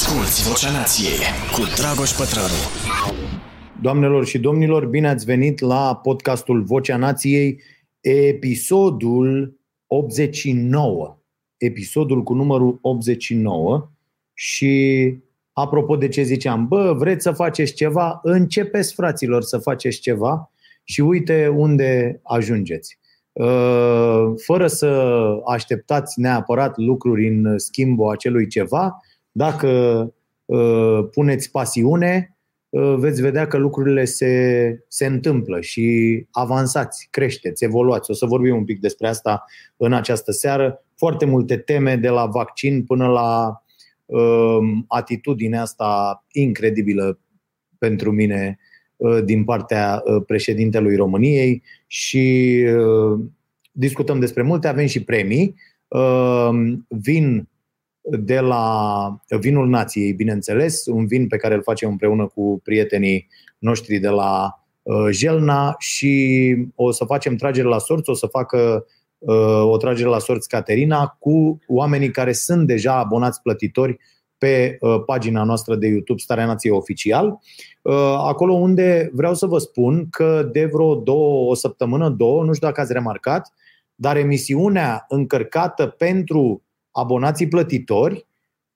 Asculți Vocea Nației cu Dragoș Pătrălu. Doamnelor și domnilor, bine ați venit la podcastul Vocea Nației, episodul 89. Episodul cu numărul 89 și apropo de ce ziceam, bă, vreți să faceți ceva? Începeți, fraților, să faceți ceva și uite unde ajungeți. Uh, fără să așteptați neapărat lucruri în schimbul acelui ceva, dacă uh, puneți pasiune, uh, veți vedea că lucrurile se, se întâmplă și avansați, creșteți, evoluați. O să vorbim un pic despre asta în această seară. Foarte multe teme, de la vaccin până la uh, atitudinea asta incredibilă pentru mine uh, din partea uh, președintelui României și uh, discutăm despre multe, avem și premii. Vin de la Vinul Nației, bineînțeles, un vin pe care îl facem împreună cu prietenii noștri de la uh, Jelna și o să facem tragere la sorți, o să facă uh, o tragere la sorți Caterina cu oamenii care sunt deja abonați plătitori pe uh, pagina noastră de YouTube Starea Nației Oficial, acolo unde vreau să vă spun că de vreo două, o săptămână, două, nu știu dacă ați remarcat, dar emisiunea încărcată pentru abonații plătitori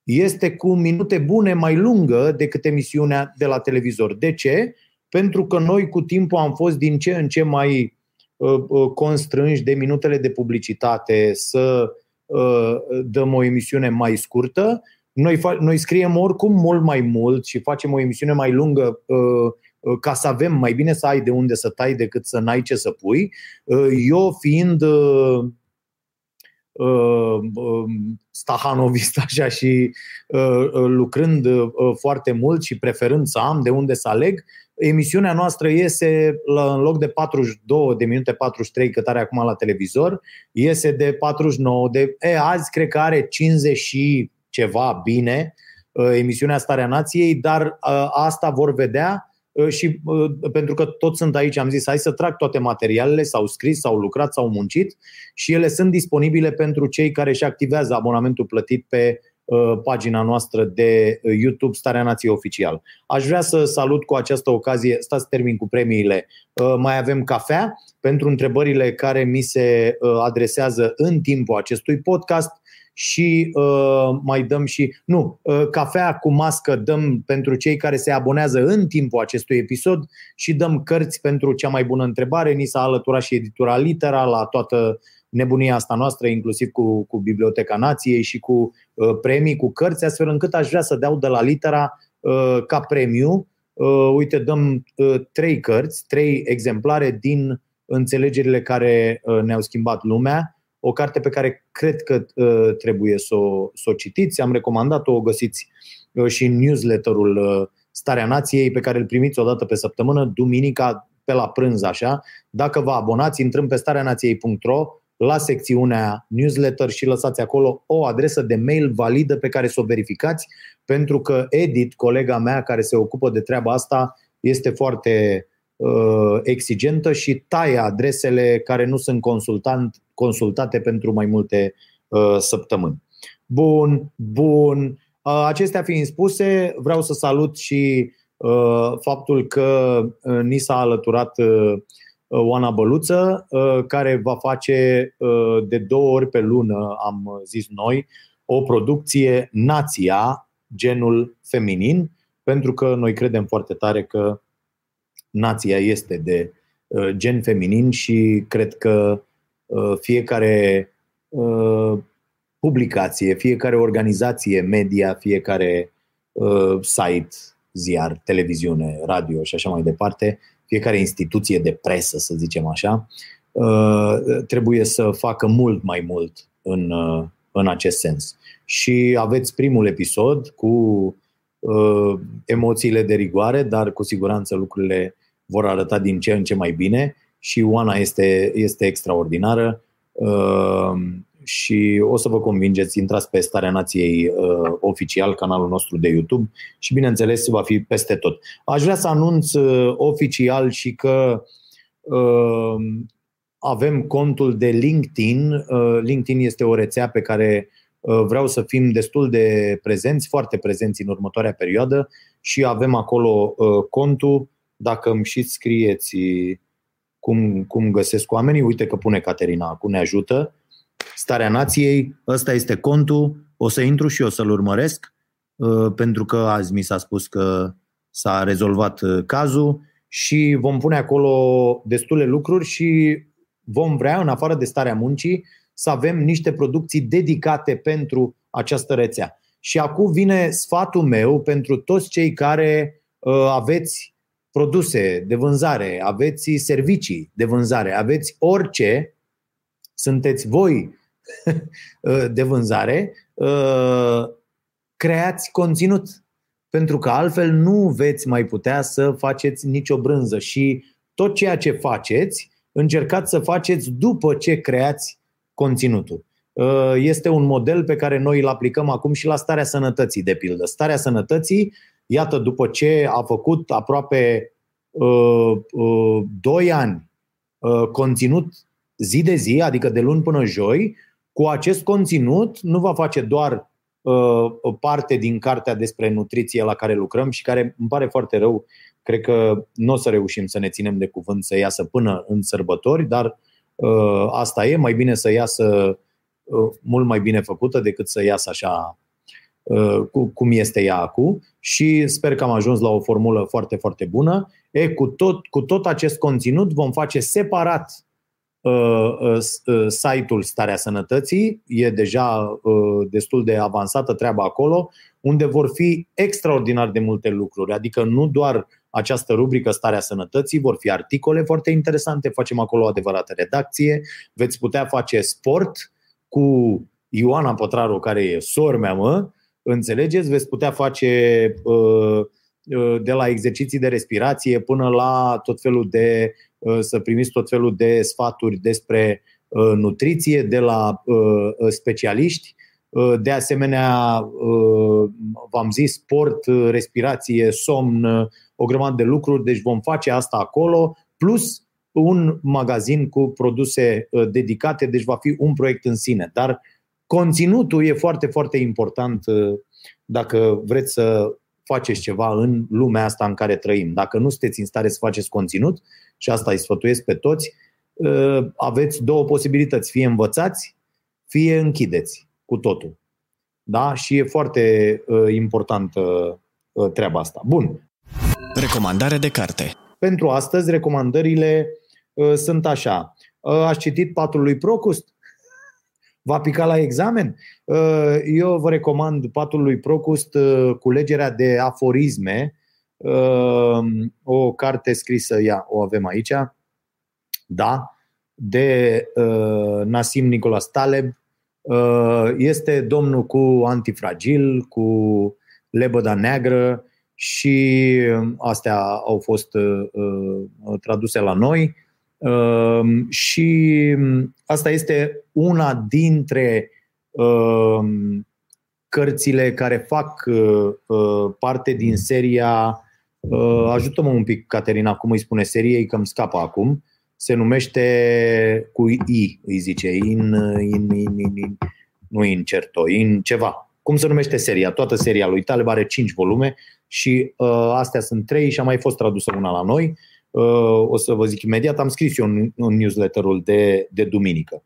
este cu minute bune mai lungă decât emisiunea de la televizor. De ce? Pentru că noi cu timpul am fost din ce în ce mai uh, uh, constrânși de minutele de publicitate să uh, dăm o emisiune mai scurtă. Noi, fa- noi scriem oricum mult mai mult și facem o emisiune mai lungă ca să avem mai bine să ai de unde să tai decât să n-ai ce să pui. Eu fiind Uh, um, stahanovist așa și uh, uh, lucrând foarte mult și preferând să am de unde să aleg, emisiunea noastră iese la, în loc de 42 de minute 43 cât are acum la televizor, iese de 49 de... E, azi cred că are 50 și ceva bine emisiunea Starea Nației, dar asta vor vedea Uh, și uh, pentru că toți sunt aici, am zis, hai să trag toate materialele, s-au scris, s-au lucrat, s-au muncit și ele sunt disponibile pentru cei care își activează abonamentul plătit pe uh, pagina noastră de YouTube Starea Nației Oficial. Aș vrea să salut cu această ocazie, stați termin cu premiile, mai avem cafea pentru întrebările care mi se adresează în timpul acestui podcast și uh, mai dăm și, nu, uh, cafea cu mască dăm pentru cei care se abonează în timpul acestui episod și dăm cărți pentru cea mai bună întrebare. Ni s-a alăturat și editura Litera la toată nebunia asta noastră, inclusiv cu, cu Biblioteca Nației și cu uh, premii, cu cărți, astfel încât aș vrea să dau de la Litera uh, ca premiu. Uh, uite, dăm uh, trei cărți, trei exemplare din înțelegerile care uh, ne-au schimbat lumea o carte pe care cred că uh, trebuie să o, să o citiți. Am recomandat-o, o găsiți uh, și în newsletterul uh, Starea Nației, pe care îl primiți o dată pe săptămână, duminica, pe la prânz, așa. Dacă vă abonați, intrăm pe stareanației.ro la secțiunea newsletter și lăsați acolo o adresă de mail validă pe care să o verificați, pentru că Edit, colega mea care se ocupă de treaba asta, este foarte uh, exigentă și taie adresele care nu sunt consultant, consultate pentru mai multe uh, săptămâni. Bun, bun. Uh, acestea fiind spuse, vreau să salut și uh, faptul că uh, ni s-a alăturat uh, Oana Băluță, uh, care va face uh, de două ori pe lună, am zis noi, o producție Nația, genul feminin, pentru că noi credem foarte tare că nația este de uh, gen feminin și cred că uh, fiecare uh, publicație, fiecare organizație media, fiecare site, ziar, televiziune, radio și așa mai departe, fiecare instituție de presă, să zicem așa, trebuie să facă mult mai mult în, în acest sens. Și aveți primul episod cu emoțiile de rigoare, dar cu siguranță lucrurile vor arăta din ce în ce mai bine și Oana este, este extraordinară uh, și o să vă convingeți, intrați pe Starea Nației uh, oficial, canalul nostru de YouTube și bineînțeles va fi peste tot. Aș vrea să anunț uh, oficial și că avem contul de LinkedIn. LinkedIn este o rețea pe care vreau să fim destul de prezenți, foarte prezenți în următoarea perioadă și avem acolo contul. Dacă îmi și scrieți cum, cum găsesc oamenii, uite că pune Caterina, acum ne ajută. Starea Nației, ăsta este contul, o să intru și o să-l urmăresc, pentru că azi mi s-a spus că s-a rezolvat cazul și vom pune acolo destule lucruri și vom vrea, în afară de starea muncii, să avem niște producții dedicate pentru această rețea. Și acum vine sfatul meu pentru toți cei care uh, aveți produse de vânzare, aveți servicii de vânzare, aveți orice, sunteți voi uh, de vânzare, uh, creați conținut. Pentru că altfel nu veți mai putea să faceți nicio brânză. Și tot ceea ce faceți, încercați să faceți după ce creați conținutul. Uh, este un model pe care noi îl aplicăm acum și la starea sănătății, de pildă. Starea sănătății, iată, după ce a făcut aproape uh, uh, 2 ani uh, conținut zi de zi, adică de luni până joi, cu acest conținut nu va face doar uh, parte din cartea despre nutriție la care lucrăm și care îmi pare foarte rău. Cred că nu o să reușim să ne ținem de cuvânt să iasă până în sărbători, dar uh, asta e, mai bine să iasă uh, mult mai bine făcută decât să iasă așa uh, cum este ea acum și sper că am ajuns la o formulă foarte, foarte bună. E, cu, tot, cu tot acest conținut vom face separat Uh, uh, uh, site-ul Starea Sănătății, e deja destul de avansată treaba acolo, unde vor fi extraordinar de multe lucruri, adică nu doar această rubrică Starea Sănătății, vor fi articole foarte interesante, facem acolo o adevărată redacție, veți putea face sport cu Ioana Pătraru, care e sor mea, mă, înțelegeți, veți putea face de la exerciții de respirație până la tot felul de Uh, să primiți tot felul de sfaturi despre uh, nutriție de la uh, specialiști. De asemenea, v-am zis, sport, respirație, somn, o grămadă de lucruri, deci vom face asta acolo, plus un magazin cu produse dedicate, deci va fi un proiect în sine. Dar conținutul e foarte, foarte important dacă vreți să faceți ceva în lumea asta în care trăim. Dacă nu sunteți în stare să faceți conținut, și asta îi sfătuiesc pe toți, uh, aveți două posibilități. Fie învățați, fie închideți cu totul. Da? Și e foarte uh, importantă uh, treaba asta. Bun. Recomandare de carte. Pentru astăzi, recomandările uh, sunt așa. Uh, ați citit Patul lui Procust? Va pica la examen? Uh, eu vă recomand Patul lui Procust, uh, culegerea de aforisme Ehm, o carte scrisă, ia, o avem aici, da, de uh, Nasim Nicolas Taleb. Uh, este domnul cu antifragil, cu lebăda neagră și astea au fost uh, traduse la noi. Uh, și asta este una dintre uh, cărțile care fac uh, parte din seria Uh, ajută-mă un pic, Caterina, cum îi spune seriei, că îmi scapă acum. Se numește cu I, îi zice, in, in, in, in, in nu Incerto, in ceva. Cum se numește seria? Toată seria lui Taleb are 5 volume și uh, astea sunt 3 și a mai fost tradusă una la noi. Uh, o să vă zic imediat, am scris eu un, un newsletterul de, de duminică.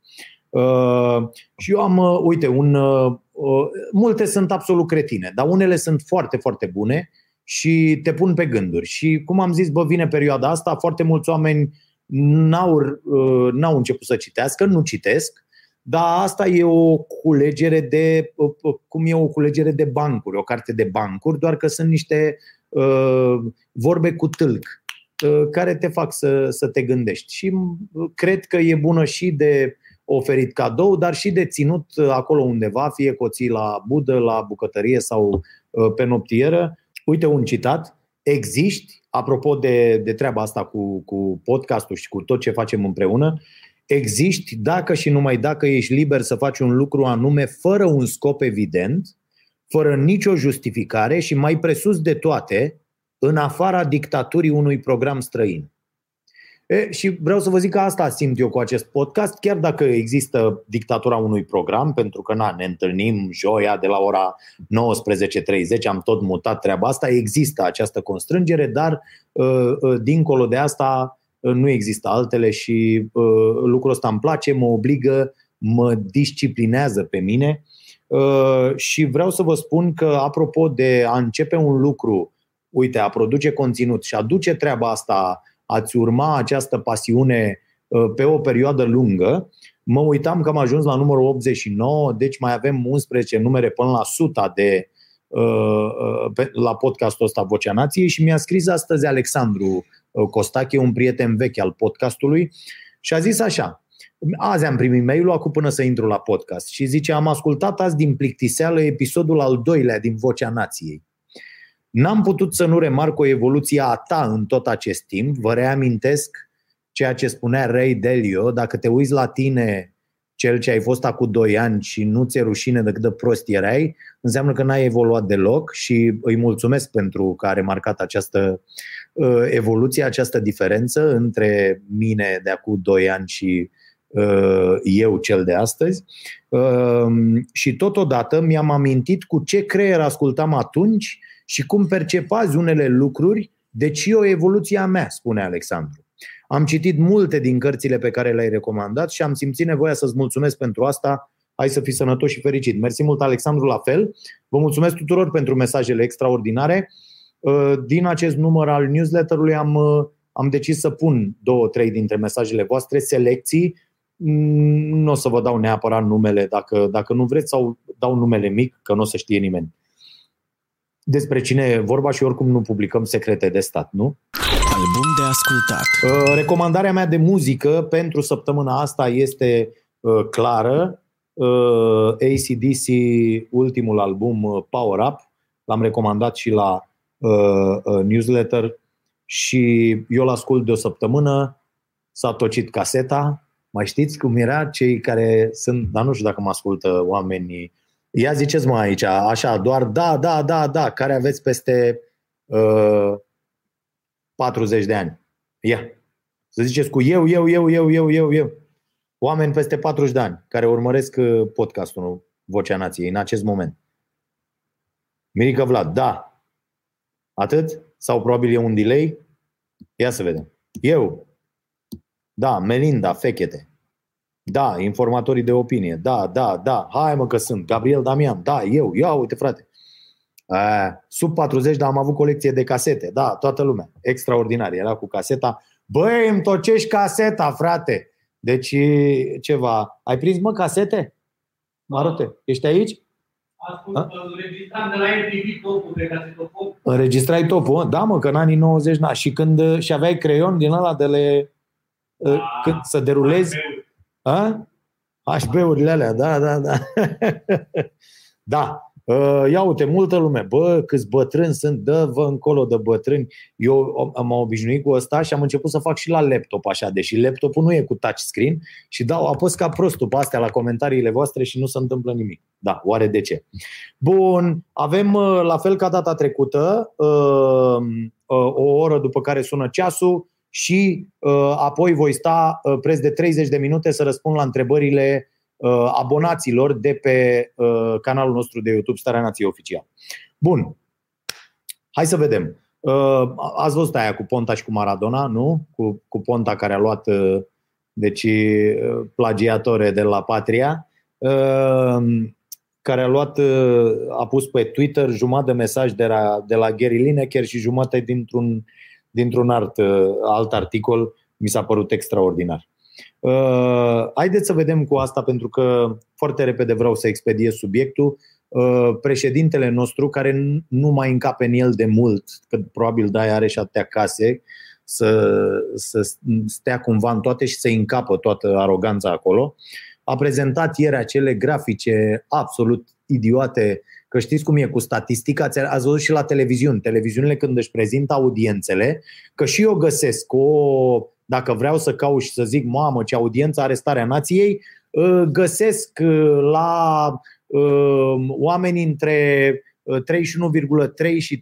Uh, și eu am, uh, uite, un, uh, uh, multe sunt absolut cretine, dar unele sunt foarte, foarte bune și te pun pe gânduri. Și cum am zis, bă, vine perioada asta, foarte mulți oameni n-au, uh, n-au început să citească, nu citesc, dar asta e o culegere de, uh, uh, cum e o culegere de bancuri, o carte de bancuri, doar că sunt niște uh, vorbe cu tâlc uh, care te fac să, să te gândești. Și cred că e bună și de oferit cadou, dar și de ținut acolo undeva, fie coții la budă, la bucătărie sau uh, pe noptieră, Uite un citat. Existi, apropo de, de treaba asta cu, cu podcastul și cu tot ce facem împreună, existi dacă și numai dacă ești liber să faci un lucru anume fără un scop evident, fără nicio justificare și mai presus de toate, în afara dictaturii unui program străin. E, și vreau să vă zic că asta simt eu cu acest podcast, chiar dacă există dictatura unui program, pentru că na, ne întâlnim joia de la ora 19.30, am tot mutat treaba asta, există această constrângere, dar uh, uh, dincolo de asta uh, nu există altele și lucrul ăsta îmi place, mă obligă, mă disciplinează pe mine și vreau să vă spun că apropo de a începe un lucru, uite, a produce conținut și a duce treaba asta ați urma această pasiune uh, pe o perioadă lungă, mă uitam că am ajuns la numărul 89, deci mai avem 11 numere până la 100 de uh, uh, la podcastul ăsta Vocea Nației și mi-a scris astăzi Alexandru Costache, un prieten vechi al podcastului și a zis așa, Azi am primit mail-ul, acum până să intru la podcast și zice, am ascultat azi din plictiseală episodul al doilea din Vocea Nației. N-am putut să nu remarc o evoluție a ta în tot acest timp. Vă reamintesc ceea ce spunea Ray Dalio, dacă te uiți la tine, cel ce ai fost acum 2 ani și nu ți-e rușine de cât de prost erai, înseamnă că n-ai evoluat deloc și îi mulțumesc pentru că a remarcat această uh, evoluție, această diferență între mine de acum 2 ani și uh, eu cel de astăzi. Uh, și totodată mi-am amintit cu ce creier ascultam atunci și cum percepați unele lucruri, deci și o evoluție a mea, spune Alexandru. Am citit multe din cărțile pe care le-ai recomandat și am simțit nevoia să-ți mulțumesc pentru asta. Hai să fii sănătos și fericit. Mersi mult, Alexandru, la fel. Vă mulțumesc tuturor pentru mesajele extraordinare. Uh, din acest număr al newsletterului am, uh, am decis să pun două, trei dintre mesajele voastre, selecții. Mm, nu o să vă dau neapărat numele dacă, dacă nu vreți sau dau numele mic, că nu o să știe nimeni despre cine e vorba și oricum nu publicăm secrete de stat, nu? Album de ascultat. Uh, recomandarea mea de muzică pentru săptămâna asta este uh, clară. Uh, ACDC, ultimul album Power Up, l-am recomandat și la newsletter și eu l-ascult de o săptămână, s-a tocit caseta, mai știți cum era? Cei care sunt, dar nu știu dacă mă ascultă oamenii Ia ziceți mă aici, așa, doar da, da, da, da, care aveți peste uh, 40 de ani. Ia. Să ziceți cu eu, eu, eu, eu, eu, eu, eu. Oameni peste 40 de ani care urmăresc uh, podcastul Vocea Nației în acest moment. Mirica Vlad, da. Atât? Sau probabil e un delay? Ia să vedem. Eu. Da, Melinda, fechete. Da, informatorii de opinie. Da, da, da. Hai mă că sunt. Gabriel Damian. Da, eu. Ia uite frate. A, sub 40, dar am avut colecție de casete. Da, toată lumea. Extraordinar. Era cu caseta. Băi, îmi tocești caseta, frate. Deci ceva. Ai prins, mă, casete? Marote, ești aici? înregistram de la MTV topul de casetofon. Înregistrai topul? Da, mă, că în anii 90, na. Și când și aveai creion din ăla de le... Da, când să derulezi... A? HB-urile alea, da, da, da. da. Uh, ia uite, multă lume, bă, câți bătrâni sunt, dă-vă încolo de bătrâni. Eu am obișnuit cu ăsta și am început să fac și la laptop așa, deși laptopul nu e cu touchscreen și dau apăs ca prostul pe astea la comentariile voastre și nu se întâmplă nimic. Da, oare de ce? Bun, avem uh, la fel ca data trecută uh, o oră după care sună ceasul, și uh, apoi voi sta uh, preț de 30 de minute să răspund la întrebările uh, abonaților de pe uh, canalul nostru de YouTube Starea Nației Oficial. Bun. Hai să vedem. Uh, ați văzut aia cu Ponta și cu Maradona, nu? Cu, cu Ponta care a luat uh, deci uh, plagiatore de la Patria, uh, care a luat, uh, a pus pe Twitter jumătate de mesaj de la, de la Gary Lineker și jumătate dintr-un dintr-un alt, uh, alt articol, mi s-a părut extraordinar. Uh, haideți să vedem cu asta, pentru că foarte repede vreau să expediez subiectul. Uh, președintele nostru, care nu mai încape în el de mult, că probabil da are și atâtea case, să, să stea cumva în toate și să încapă toată aroganța acolo, a prezentat ieri acele grafice absolut idiote Că știți cum e cu statistica, ați văzut și la televiziuni. Televiziunile când își prezintă audiențele, că și eu găsesc o, dacă vreau să caut și să zic, mamă, ce audiență are starea nației, ă, găsesc ă, la ă, oameni între 31,3 și 32,4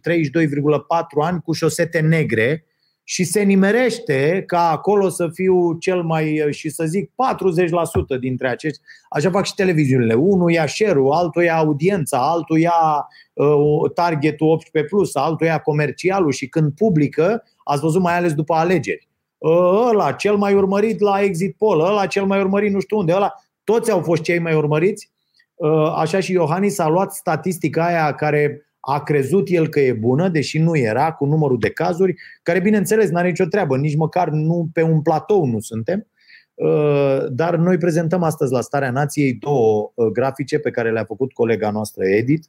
ani cu șosete negre și se nimerește ca acolo să fiu cel mai, și să zic, 40% dintre acești. Așa fac și televiziunile. Unul ia share altul ia audiența, altul ia uh, targetul 18+, plus, altul ia comercialul și când publică, ați văzut mai ales după alegeri. Uh, ăla, cel mai urmărit la exit poll, ăla, cel mai urmărit nu știu unde, ăla, toți au fost cei mai urmăriți. Uh, așa și Iohannis a luat statistica aia care a crezut el că e bună, deși nu era, cu numărul de cazuri, care, bineînțeles, nu are nicio treabă, nici măcar nu pe un platou nu suntem. Uh, dar noi prezentăm astăzi la Starea Nației două uh, grafice pe care le-a făcut colega noastră Edith,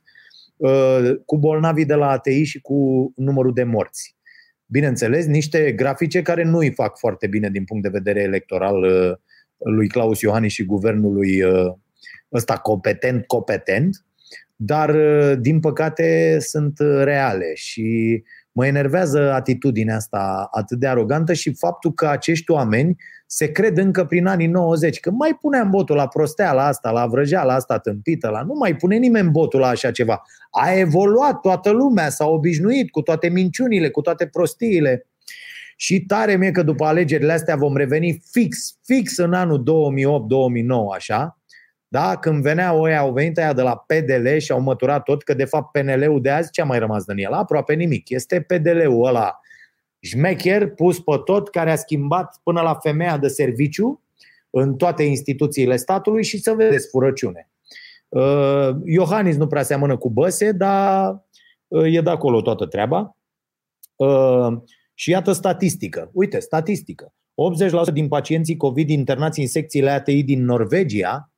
uh, cu bolnavii de la ATI și cu numărul de morți. Bineînțeles, niște grafice care nu îi fac foarte bine din punct de vedere electoral lui Claus Iohannis și guvernului ăsta competent, competent, dar uh, din păcate sunt uh, reale și mă enervează atitudinea asta atât de arogantă și faptul că acești oameni se cred încă prin anii 90, că mai puneam botul la prosteala asta, la vrăjeala asta tâmpită, la nu mai pune nimeni botul la așa ceva. A evoluat toată lumea, s-a obișnuit cu toate minciunile, cu toate prostiile. Și tare mie că după alegerile astea vom reveni fix, fix în anul 2008-2009, așa, da? Când veneau ăia, au venit aia de la PDL și au măturat tot, că de fapt PNL-ul de azi ce a mai rămas din el? Aproape nimic. Este PDL-ul ăla șmecher pus pe tot, care a schimbat până la femeia de serviciu în toate instituțiile statului și să vedeți furăciune. Uh, Iohannis nu prea seamănă cu Băse, dar uh, e de acolo toată treaba. Uh, și iată statistică. Uite, statistică. 80% din pacienții COVID internați în secțiile ATI din Norvegia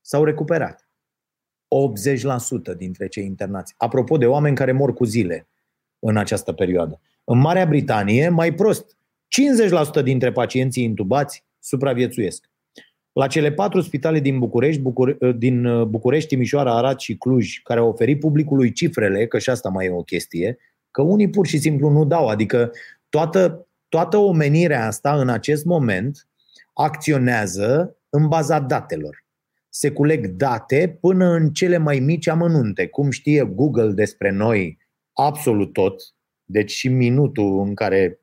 s-au recuperat. 80% dintre cei internați. Apropo de oameni care mor cu zile în această perioadă. În Marea Britanie, mai prost, 50% dintre pacienții intubați supraviețuiesc. La cele patru spitale din București, Bucure- din București, Timișoara, Arad și Cluj, care au oferit publicului cifrele, că și asta mai e o chestie, că unii pur și simplu nu dau. Adică toată, toată omenirea asta în acest moment acționează în baza datelor se culeg date până în cele mai mici amănunte. Cum știe Google despre noi absolut tot, deci și minutul în care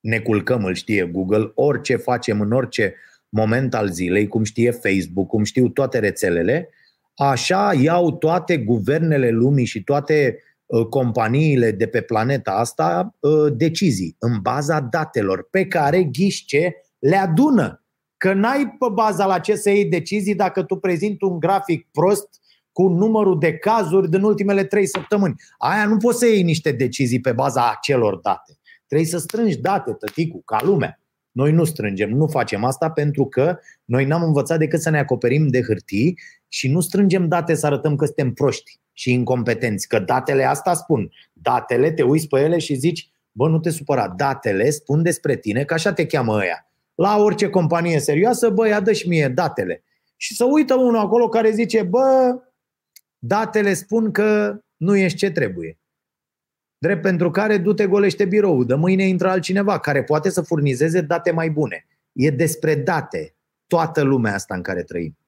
ne culcăm îl știe Google, orice facem în orice moment al zilei, cum știe Facebook, cum știu toate rețelele, așa iau toate guvernele lumii și toate uh, companiile de pe planeta asta uh, decizii în baza datelor pe care ghișce le adună că n-ai pe baza la ce să iei decizii dacă tu prezinti un grafic prost cu numărul de cazuri din ultimele trei săptămâni. Aia nu poți să iei niște decizii pe baza acelor date. Trebuie să strângi date, tăticu, ca lumea. Noi nu strângem, nu facem asta pentru că noi n-am învățat decât să ne acoperim de hârtii și nu strângem date să arătăm că suntem proști și incompetenți. Că datele asta spun. Datele, te uiți pe ele și zici, bă, nu te supăra, datele spun despre tine că așa te cheamă ăia la orice companie serioasă, bă, ia dă și mie datele. Și să uită unul acolo care zice, bă, datele spun că nu ești ce trebuie. Drept pentru care du-te golește birou, de mâine intră altcineva care poate să furnizeze date mai bune. E despre date toată lumea asta în care trăim.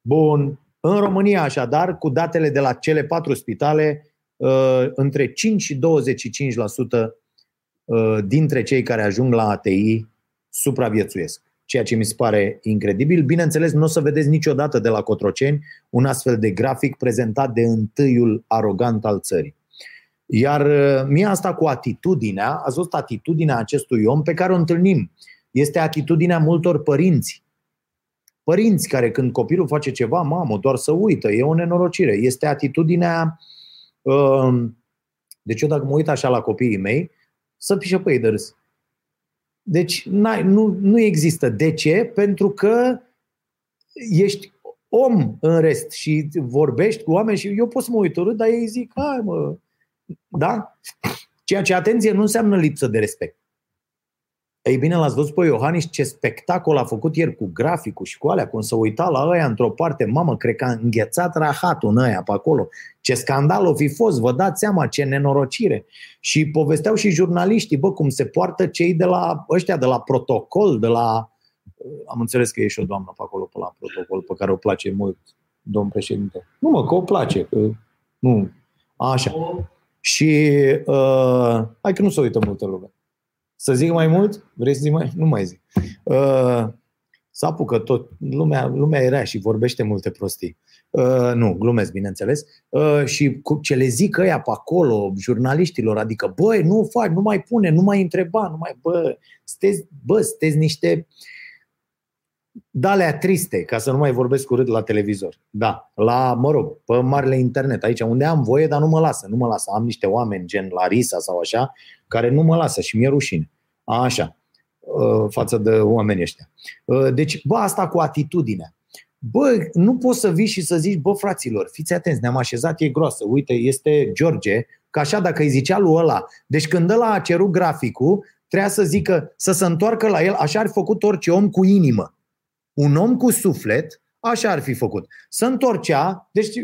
Bun, în România așadar, cu datele de la cele patru spitale, uh, între 5 și 25% uh, dintre cei care ajung la ATI supraviețuiesc. Ceea ce mi se pare incredibil. Bineînțeles, nu o să vedeți niciodată de la Cotroceni un astfel de grafic prezentat de întâiul arogant al țării. Iar uh, mie asta cu atitudinea, ați văzut atitudinea acestui om pe care o întâlnim. Este atitudinea multor părinți. Părinți care când copilul face ceva, mamă, doar să uită, e o nenorocire. Este atitudinea... Uh, deci eu dacă mă uit așa la copiii mei, să pișă pe ei de râs. Deci nu, nu există. De ce? Pentru că ești om în rest și vorbești cu oameni și eu pot să mă uit urât, dar ei zic, hai mă, da? Ceea ce, atenție, nu înseamnă lipsă de respect. Ei bine, l-ați văzut pe Iohannis ce spectacol a făcut ieri cu graficul și cu alea, cum să uita la ăia într-o parte, mamă, cred că a înghețat rahatul în ăia pe acolo. Ce scandal o fi fost, vă dați seama, ce nenorocire. Și povesteau și jurnaliștii, bă, cum se poartă cei de la ăștia, de la protocol, de la... Am înțeles că e și o doamnă pe acolo, pe la protocol, pe care o place mult, domn președinte. Nu mă, că o place, că nu. Așa. Și uh, hai că nu se uită multă lume Să zic mai mult? Vrei să zic mai? Nu mai zic. Uh, să apucă tot. Lumea, lumea era și vorbește multe prostii. Uh, nu, glumesc, bineînțeles. Uh, și cu ce le zic ăia pe acolo, jurnaliștilor, adică, băi, nu faci, nu mai pune, nu mai întreba, nu mai, bă, sunteți, bă, sunteți niște dalea triste, ca să nu mai vorbesc urât la televizor. Da, la, mă rog, pe marele internet, aici unde am voie, dar nu mă lasă, nu mă lasă. Am niște oameni gen Larisa sau așa, care nu mă lasă și mi-e rușine. Așa, uh, față de oamenii ăștia. Uh, deci, bă, asta cu atitudinea. Bă, nu poți să vii și să zici, bă, fraților, fiți atenți, ne-am așezat, e groasă. Uite, este George, că așa dacă îi zicea lui ăla. Deci când ăla a cerut graficul, trebuia să zică, să se întoarcă la el, așa ar fi făcut orice om cu inimă. Un om cu suflet, așa ar fi făcut. Să întorcea, deci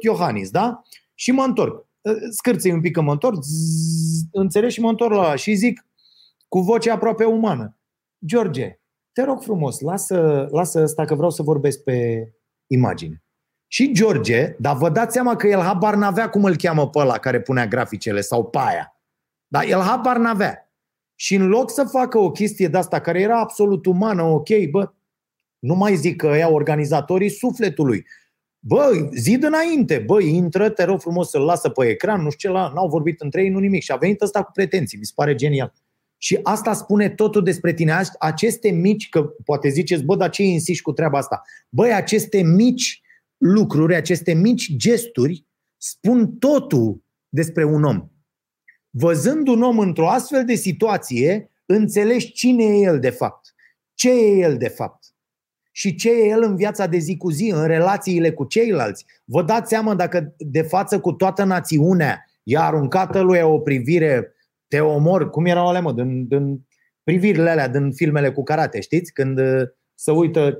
Iohannis, da? Și mă întorc. Scârței un pic că mă întorc, zzz, înțelegi și mă întorc la ăla și zic cu voce aproape umană. George, te rog frumos, lasă, lasă asta că vreau să vorbesc pe imagine. Și George, dar vă dați seama că el habar n-avea cum îl cheamă pe ăla care punea graficele sau pe aia. Dar el habar n-avea. Și în loc să facă o chestie de asta care era absolut umană, ok, bă, nu mai zic că ea organizatorii sufletului. Bă, zi înainte, bă, intră, te rog frumos să-l lasă pe ecran, nu știu ce, n-au vorbit între ei, nu nimic. Și a venit ăsta cu pretenții, mi se pare genial. Și asta spune totul despre tine. Aceste mici, că poate ziceți, bă, dar ce insiști cu treaba asta? Băi, aceste mici lucruri, aceste mici gesturi spun totul despre un om. Văzând un om într-o astfel de situație, înțelegi cine e el de fapt, ce e el de fapt și ce e el în viața de zi cu zi, în relațiile cu ceilalți. Vă dați seama dacă de față cu toată națiunea i-a aruncată lui o privire te omor, cum erau alea, mă, din, din privirile alea din filmele cu karate, știți? Când uh, se uită,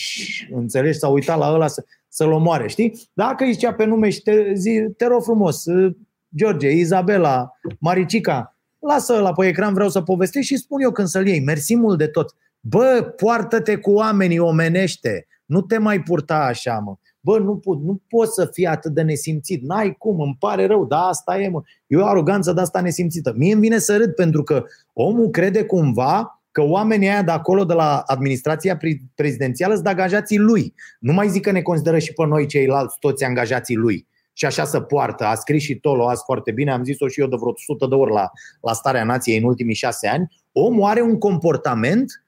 înțelegi, s-a uitat la ăla să, să-l omoare, știi? Dacă îi zicea pe nume și te, zi, te rog frumos, uh, George, Izabela, Maricica, lasă la pe ecran, vreau să povestesc și spun eu când să-l iei. Mersi mult de tot. Bă, poartă-te cu oamenii, omenește. Nu te mai purta așa, mă. Bă, nu, pot, nu poți să fii atât de nesimțit. N-ai cum, îmi pare rău, da, asta e, mă. E o aroganță de asta nesimțită. Mie îmi vine să râd pentru că omul crede cumva că oamenii aia de acolo, de la administrația prezidențială, sunt angajații lui. Nu mai zic că ne consideră și pe noi ceilalți toți angajații lui. Și așa să poartă. A scris și Tolo azi foarte bine, am zis-o și eu de vreo 100 de ori la, la starea nației în ultimii șase ani. Omul are un comportament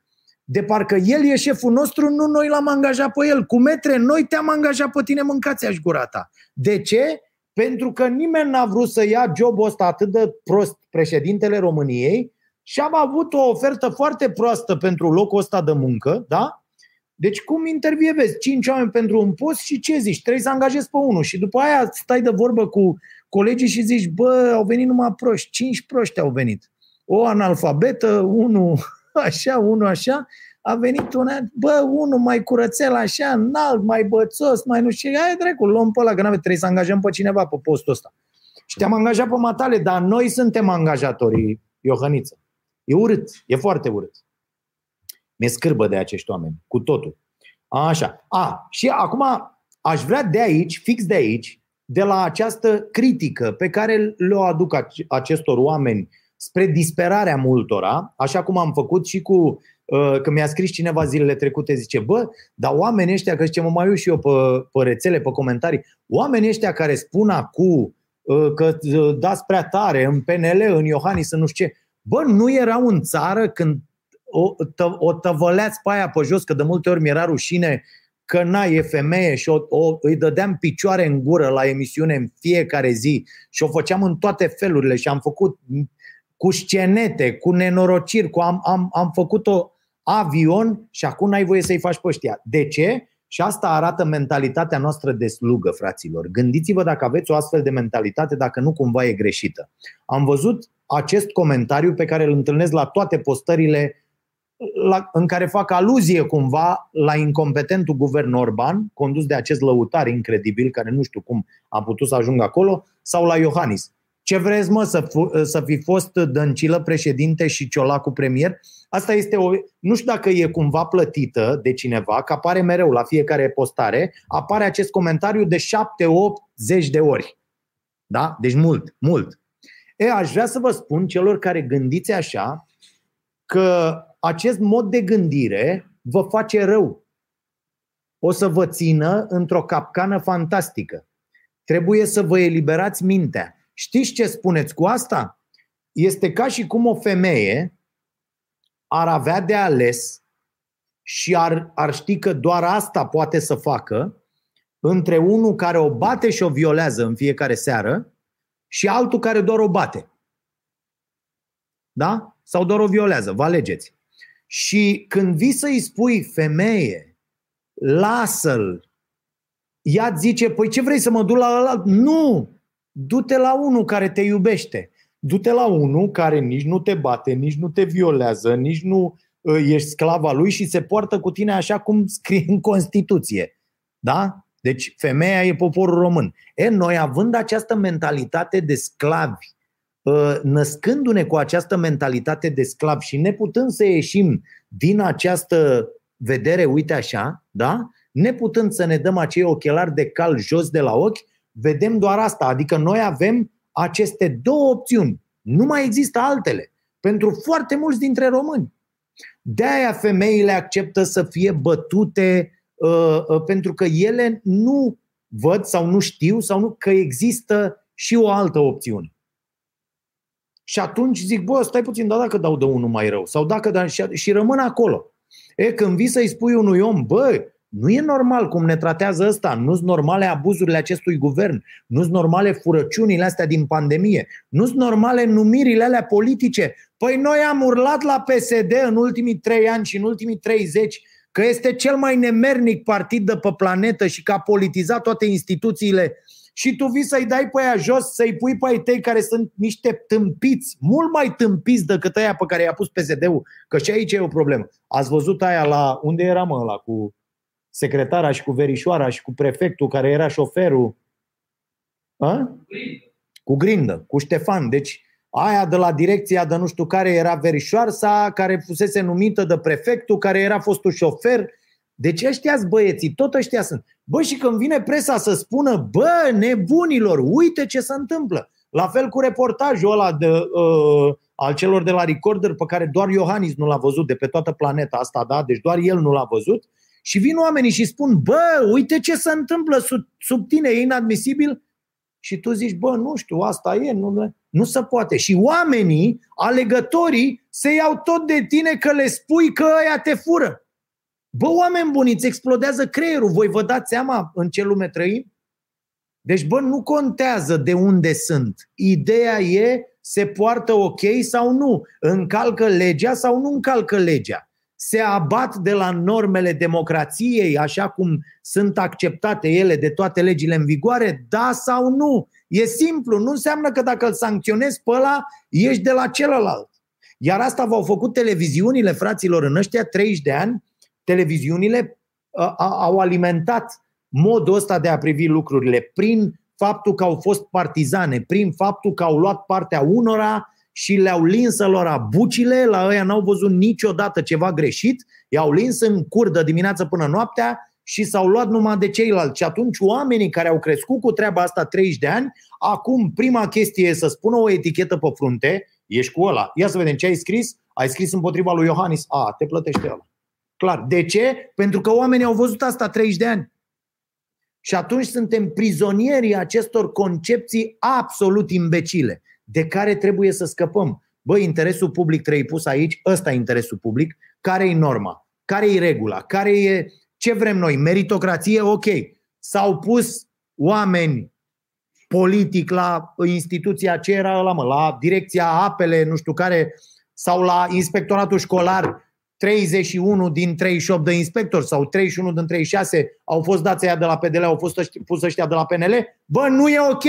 de parcă el e șeful nostru, nu noi l-am angajat pe el. Cu metre, noi te-am angajat pe tine, mâncați-aș gura ta. De ce? Pentru că nimeni n-a vrut să ia jobul ăsta atât de prost președintele României și am avut o ofertă foarte proastă pentru locul ăsta de muncă, da? Deci cum intervievezi? Cinci oameni pentru un post și ce zici? Trebuie să angajezi pe unul și după aia stai de vorbă cu colegii și zici, bă, au venit numai proști, cinci proști au venit. O analfabetă, unul așa, unul așa, a venit una, bă, unul mai curățel așa, înalt, mai bățos, mai nu știu, hai dracu, luăm pe ăla, că n trebuie să angajăm pe cineva pe postul ăsta. Și te-am angajat pe matale, dar noi suntem angajatorii, Iohăniță. E urât, e foarte urât. Mi-e scârbă de acești oameni, cu totul. Așa. A, și acum aș vrea de aici, fix de aici, de la această critică pe care le-o aduc acestor oameni spre disperarea multora, așa cum am făcut și cu uh, că mi-a scris cineva zilele trecute, zice, bă, dar oamenii ăștia, că zice, mă mai uit și eu pe, pe rețele, pe comentarii, oamenii ăștia care spun acum uh, că uh, dați prea tare în PNL, în Iohannis, în nu știu ce, bă, nu erau în țară când o, tă, o tăvăleați pe aia pe jos, că de multe ori mi-era rușine că n e femeie și o, o, îi dădeam picioare în gură la emisiune în fiecare zi și o făceam în toate felurile și am făcut cu scenete, cu nenorociri, cu am, am, am făcut-o avion și acum n-ai voie să-i faci pe ăștia. De ce? Și asta arată mentalitatea noastră de slugă, fraților. Gândiți-vă dacă aveți o astfel de mentalitate, dacă nu cumva e greșită. Am văzut acest comentariu pe care îl întâlnesc la toate postările la, în care fac aluzie cumva la incompetentul guvern Orban, condus de acest lăutar incredibil, care nu știu cum a putut să ajungă acolo, sau la Iohannis. Ce vreți, mă, să, să fi fost Dăncilă președinte și Ciolacu premier? Asta este o... Nu știu dacă e cumva plătită de cineva, că apare mereu la fiecare postare, apare acest comentariu de 7, 8, 10 de ori. Da? Deci mult, mult. E, aș vrea să vă spun celor care gândiți așa, că acest mod de gândire vă face rău. O să vă țină într-o capcană fantastică. Trebuie să vă eliberați mintea. Știți ce spuneți cu asta? Este ca și cum o femeie ar avea de ales și ar, ar ști că doar asta poate să facă între unul care o bate și o violează în fiecare seară și altul care doar o bate. Da? Sau doar o violează, vă alegeți. Și când vii să-i spui femeie, lasă-l, ea zice, păi ce vrei să mă duc la ăla? Nu! Du-te la unul care te iubește. Du-te la unul care nici nu te bate, nici nu te violează, nici nu ă, ești sclava lui și se poartă cu tine așa cum scrie în Constituție. Da? Deci femeia e poporul român. E, noi având această mentalitate de sclavi, ă, născându-ne cu această mentalitate de sclav și neputând să ieșim din această vedere, uite așa, da? neputând să ne dăm acei ochelari de cal jos de la ochi, vedem doar asta. Adică noi avem aceste două opțiuni. Nu mai există altele. Pentru foarte mulți dintre români. De aia femeile acceptă să fie bătute uh, uh, pentru că ele nu văd sau nu știu sau nu că există și o altă opțiune. Și atunci zic, bă, stai puțin, dar dacă dau de unul mai rău? Sau dacă da, și, și rămân acolo. E, când vii să-i spui unui om, bă, nu e normal cum ne tratează ăsta, nu sunt normale abuzurile acestui guvern, nu sunt normale furăciunile astea din pandemie, nu sunt normale numirile alea politice. Păi noi am urlat la PSD în ultimii trei ani și în ultimii 30 că este cel mai nemernic partid de pe planetă și că a politizat toate instituțiile. Și tu vii să-i dai pe aia jos, să-i pui pe ai tăi care sunt niște tâmpiți, mult mai tâmpiți decât aia pe care i-a pus PSD-ul, că și aici e o problemă. Ați văzut aia la, unde era mă ăla, cu secretara și cu verișoara și cu prefectul care era șoferul. A? Cu grindă, cu Ștefan. Deci aia de la direcția de nu știu care era verișoarsa, care fusese numită de prefectul, care era fostul șofer. Deci ăștia băieții, tot ăștia sunt. Bă, și când vine presa să spună, bă, nebunilor, uite ce se întâmplă. La fel cu reportajul ăla de, uh, al celor de la Recorder pe care doar Iohannis nu l-a văzut de pe toată planeta asta, da? Deci doar el nu l-a văzut. Și vin oamenii și spun, bă, uite ce se întâmplă sub, sub tine, e inadmisibil. Și tu zici, bă, nu știu, asta e, nu, nu se poate. Și oamenii, alegătorii, se iau tot de tine că le spui că ăia te fură. Bă, oameni buni, îți explodează creierul. Voi vă dați seama în ce lume trăim? Deci, bă, nu contează de unde sunt. Ideea e se poartă ok sau nu, încalcă legea sau nu încalcă legea se abat de la normele democrației, așa cum sunt acceptate ele de toate legile în vigoare, da sau nu? E simplu, nu înseamnă că dacă îl sancționezi pe ăla, ești de la celălalt. Iar asta v-au făcut televiziunile, fraților, în ăștia 30 de ani, televiziunile uh, au alimentat modul ăsta de a privi lucrurile prin faptul că au fost partizane, prin faptul că au luat partea unora și le-au lins lor bucile, la ăia n-au văzut niciodată ceva greșit, i-au lins în curdă dimineața până noaptea și s-au luat numai de ceilalți. Și atunci oamenii care au crescut cu treaba asta 30 de ani, acum prima chestie e să spună o etichetă pe frunte, ești cu ăla. Ia să vedem ce ai scris. Ai scris împotriva lui Iohannis. A, te plătește ăla. Clar. De ce? Pentru că oamenii au văzut asta 30 de ani. Și atunci suntem prizonierii acestor concepții absolut imbecile de care trebuie să scăpăm. Bă, interesul public trebuie pus aici, ăsta e interesul public, care e norma, care e regula, care e ce vrem noi, meritocrație, ok. S-au pus oameni politic la instituția ce era la, mă, la direcția apele, nu știu care, sau la inspectoratul școlar, 31 din 38 de inspectori sau 31 din 36 au fost dați aia de la PDL, au fost pus ăștia de la PNL, bă, nu e ok.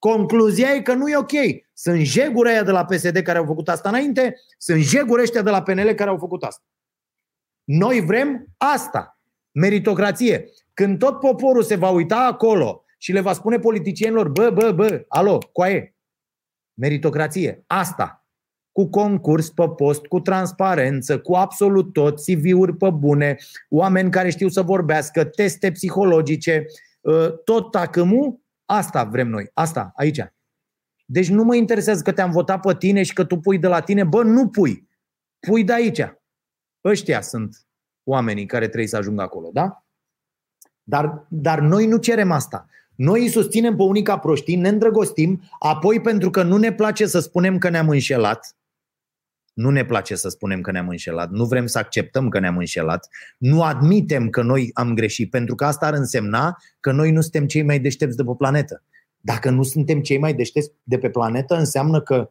Concluzia e că nu e ok. Sunt jeguri aia de la PSD care au făcut asta înainte, sunt jeguri ăștia de la PNL care au făcut asta. Noi vrem asta. Meritocrație. Când tot poporul se va uita acolo și le va spune politicienilor, bă, bă, bă, alo, coaie, meritocrație, asta, cu concurs pe post, cu transparență, cu absolut tot, CV-uri pe bune, oameni care știu să vorbească, teste psihologice, ă, tot tacâmul, Asta vrem noi, asta, aici. Deci nu mă interesează că te-am votat pe tine și că tu pui de la tine. Bă, nu pui. pui de aici. Ăștia sunt oamenii care trebuie să ajungă acolo, da? Dar, dar noi nu cerem asta. Noi îi susținem pe unii ca proștii, ne îndrăgostim, apoi pentru că nu ne place să spunem că ne-am înșelat, nu ne place să spunem că ne-am înșelat, nu vrem să acceptăm că ne-am înșelat, nu admitem că noi am greșit, pentru că asta ar însemna că noi nu suntem cei mai deștepți de pe planetă. Dacă nu suntem cei mai deștepți de pe planetă, înseamnă că,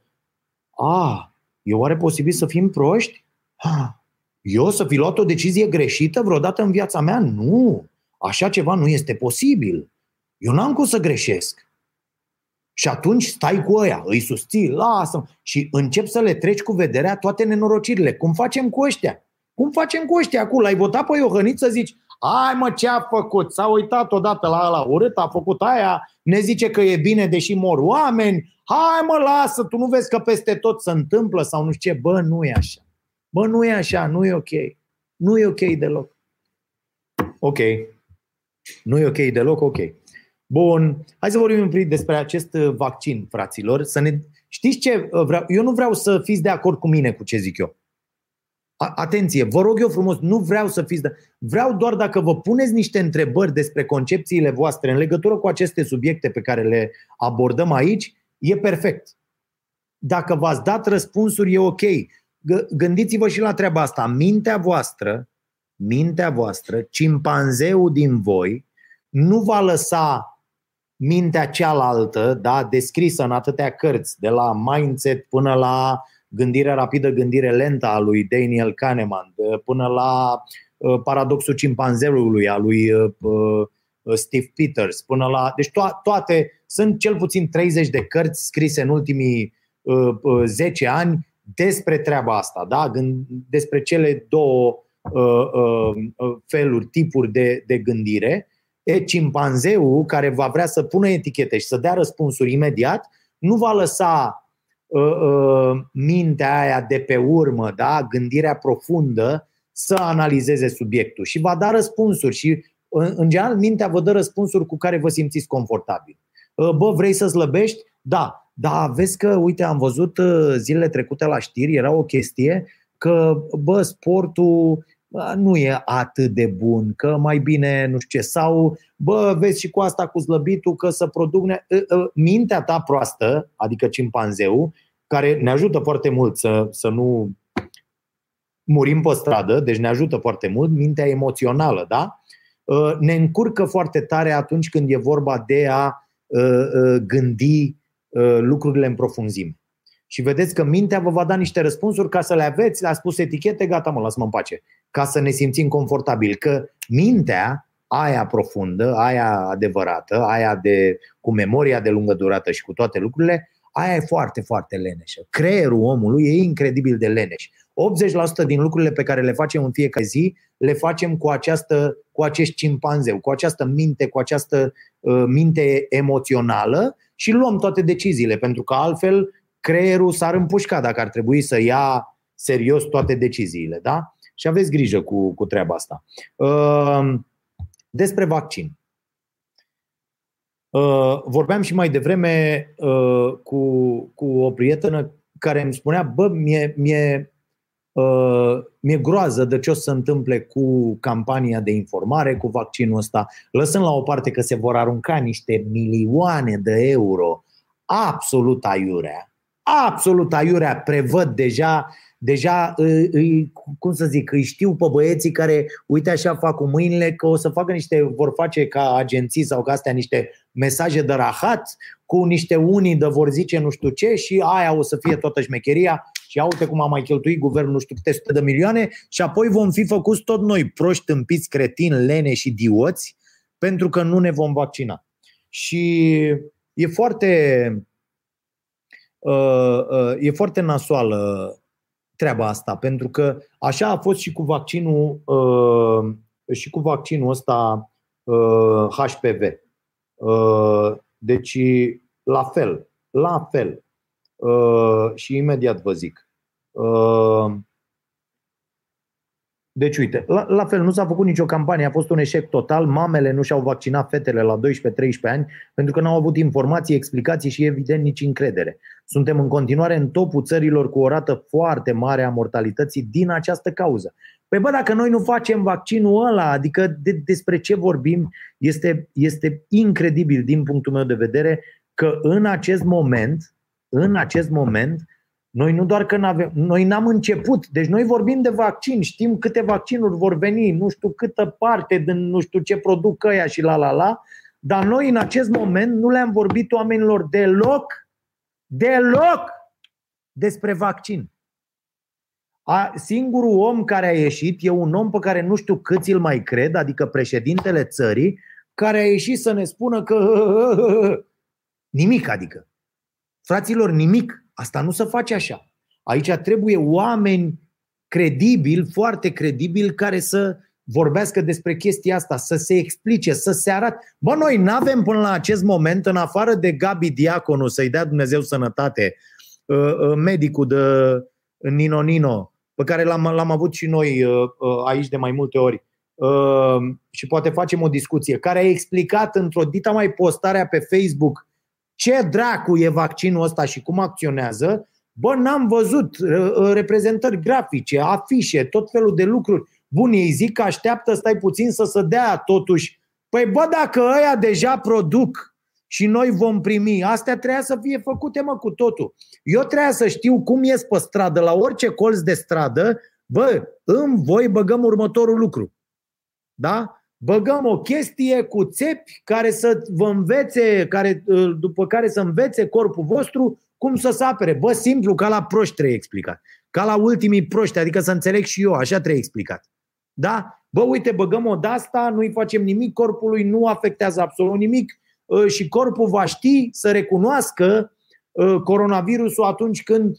a, e oare posibil să fim proști? Ha, eu să fi luat o decizie greșită vreodată în viața mea? Nu, așa ceva nu este posibil. Eu n-am cum să greșesc. Și atunci stai cu ăia, îi susții, lasă și încep să le treci cu vederea toate nenorocirile. Cum facem cu ăștia? Cum facem cu ăștia acum? L-ai votat pe Iohăniț să zici, ai mă, ce a făcut? S-a uitat odată la la urât, a făcut aia, ne zice că e bine deși mor oameni, hai mă, lasă, tu nu vezi că peste tot se întâmplă sau nu știu ce, bă, nu e așa. Bă, nu e așa, nu e ok. Nu e ok deloc. Ok. Nu e ok deloc, ok. Bun, hai să vorbim un pic despre acest uh, vaccin, fraților. Să ne... Știți ce uh, vreau? Eu nu vreau să fiți de acord cu mine cu ce zic eu. Atenție, vă rog eu frumos, nu vreau să fiți de... Vreau doar dacă vă puneți niște întrebări despre concepțiile voastre în legătură cu aceste subiecte pe care le abordăm aici, e perfect. Dacă v-ați dat răspunsuri, e ok. Gândiți-vă și la treaba asta. Mintea voastră, mintea voastră, cimpanzeul din voi, nu va lăsa mintea cealaltă, da, descrisă în atâtea cărți, de la mindset până la gândire rapidă, gândire lentă a lui Daniel Kahneman, până la uh, paradoxul cimpanzeului a lui uh, uh, Steve Peters, până la. Deci to- toate, sunt cel puțin 30 de cărți scrise în ultimii 10 ani despre treaba asta, da? despre cele două feluri, tipuri de, de gândire E cimpanzeul care va vrea să pună etichete și să dea răspunsuri imediat, nu va lăsa uh, uh, mintea aia de pe urmă, da, gândirea profundă, să analizeze subiectul și va da răspunsuri și în, în general mintea vă dă răspunsuri cu care vă simțiți confortabil. Uh, bă, vrei să slăbești? Da. Da, vezi că, uite, am văzut uh, zilele trecute la știri, era o chestie că, bă, sportul nu e atât de bun, că mai bine nu știu ce, sau bă, vezi și cu asta cu slăbitul că să produc ne... Ă, ă, mintea ta proastă, adică cimpanzeu, care ne ajută foarte mult să, să nu murim pe stradă, deci ne ajută foarte mult, mintea emoțională, da? Ă, ne încurcă foarte tare atunci când e vorba de a gândi lucrurile în profunzime și vedeți că mintea vă va da niște răspunsuri ca să le aveți, le-a spus etichete, gata mă, lasă-mă în pace. Ca să ne simțim confortabil. Că mintea, aia profundă, aia adevărată, aia de, cu memoria de lungă durată și cu toate lucrurile, aia e foarte, foarte leneșă. Creierul omului e incredibil de leneș. 80% din lucrurile pe care le facem în fiecare zi le facem cu, această, cu acest cimpanzeu, cu această minte, cu această uh, minte emoțională și luăm toate deciziile, pentru că altfel creierul s-ar împușca dacă ar trebui să ia serios toate deciziile. Da? Și aveți grijă cu, cu treaba asta. Uh, despre vaccin. Uh, vorbeam și mai devreme uh, cu, cu o prietenă care îmi spunea, bă, mie, mie, mi-e groază de ce o să se întâmple cu campania de informare, cu vaccinul ăsta, lăsând la o parte că se vor arunca niște milioane de euro absolut aiurea absolut aiurea, prevăd deja, deja îi, cum să zic, îi știu pe băieții care, uite așa fac cu mâinile, că o să facă niște, vor face ca agenții sau ca astea niște mesaje de rahat cu niște unii de vor zice nu știu ce și aia o să fie toată șmecheria și ia uite cum a mai cheltuit guvernul nu știu câte sute de milioane și apoi vom fi făcuți tot noi proști, tâmpiți, cretini, lene și dioți pentru că nu ne vom vaccina. Și e foarte, Uh, uh, e foarte nasoală treaba asta, pentru că așa a fost și cu vaccinul uh, și cu vaccinul ăsta HPV. Deci, la fel, la fel. Și imediat vă zic. Deci, uite, la, la fel, nu s-a făcut nicio campanie, a fost un eșec total. Mamele nu și-au vaccinat fetele la 12-13 ani pentru că n-au avut informații, explicații și, evident, nici încredere. Suntem în continuare în topul țărilor cu o rată foarte mare a mortalității din această cauză. Păi bă, dacă noi nu facem vaccinul ăla, adică de, despre ce vorbim, este, este incredibil din punctul meu de vedere că în acest moment, în acest moment, noi nu doar că n-avem, noi n-am început, deci noi vorbim de vaccin, știm câte vaccinuri vor veni, nu știu câtă parte din nu știu ce produc ăia și la la la, dar noi în acest moment nu le-am vorbit oamenilor deloc, deloc despre vaccin. A, singurul om care a ieșit e un om pe care nu știu câți îl mai cred, adică președintele țării, care a ieșit să ne spună că nimic, adică. Fraților, nimic. Asta nu se face așa. Aici trebuie oameni credibili, foarte credibili, care să vorbească despre chestia asta, să se explice, să se arate. Bă, noi nu avem până la acest moment, în afară de Gabi Diaconu, să-i dea Dumnezeu sănătate, uh, uh, medicul de Nino Nino, pe care l-am, l-am avut și noi uh, aici de mai multe ori, și poate facem o discuție, care a explicat într-o dita mai postarea pe Facebook ce dracu e vaccinul ăsta și cum acționează, bă, n-am văzut uh, uh, reprezentări grafice, afișe, tot felul de lucruri. Bun, ei zic că așteaptă, stai puțin să se dea totuși. Păi bă, dacă ăia deja produc și noi vom primi, astea trebuia să fie făcute, mă, cu totul. Eu trebuia să știu cum ies pe stradă, la orice colț de stradă, bă, în voi băgăm următorul lucru. Da? Băgăm o chestie cu țepi care să vă învețe, care, ă, după care să învețe corpul vostru cum să se apere. Bă, simplu, ca la proști trebuie explicat. Ca la ultimii proști, adică să înțeleg și eu, așa trebuie explicat. Da? Bă, uite, băgăm o de-asta, nu-i facem nimic corpului, nu afectează absolut nimic ă, și corpul va ști să recunoască ă, coronavirusul atunci când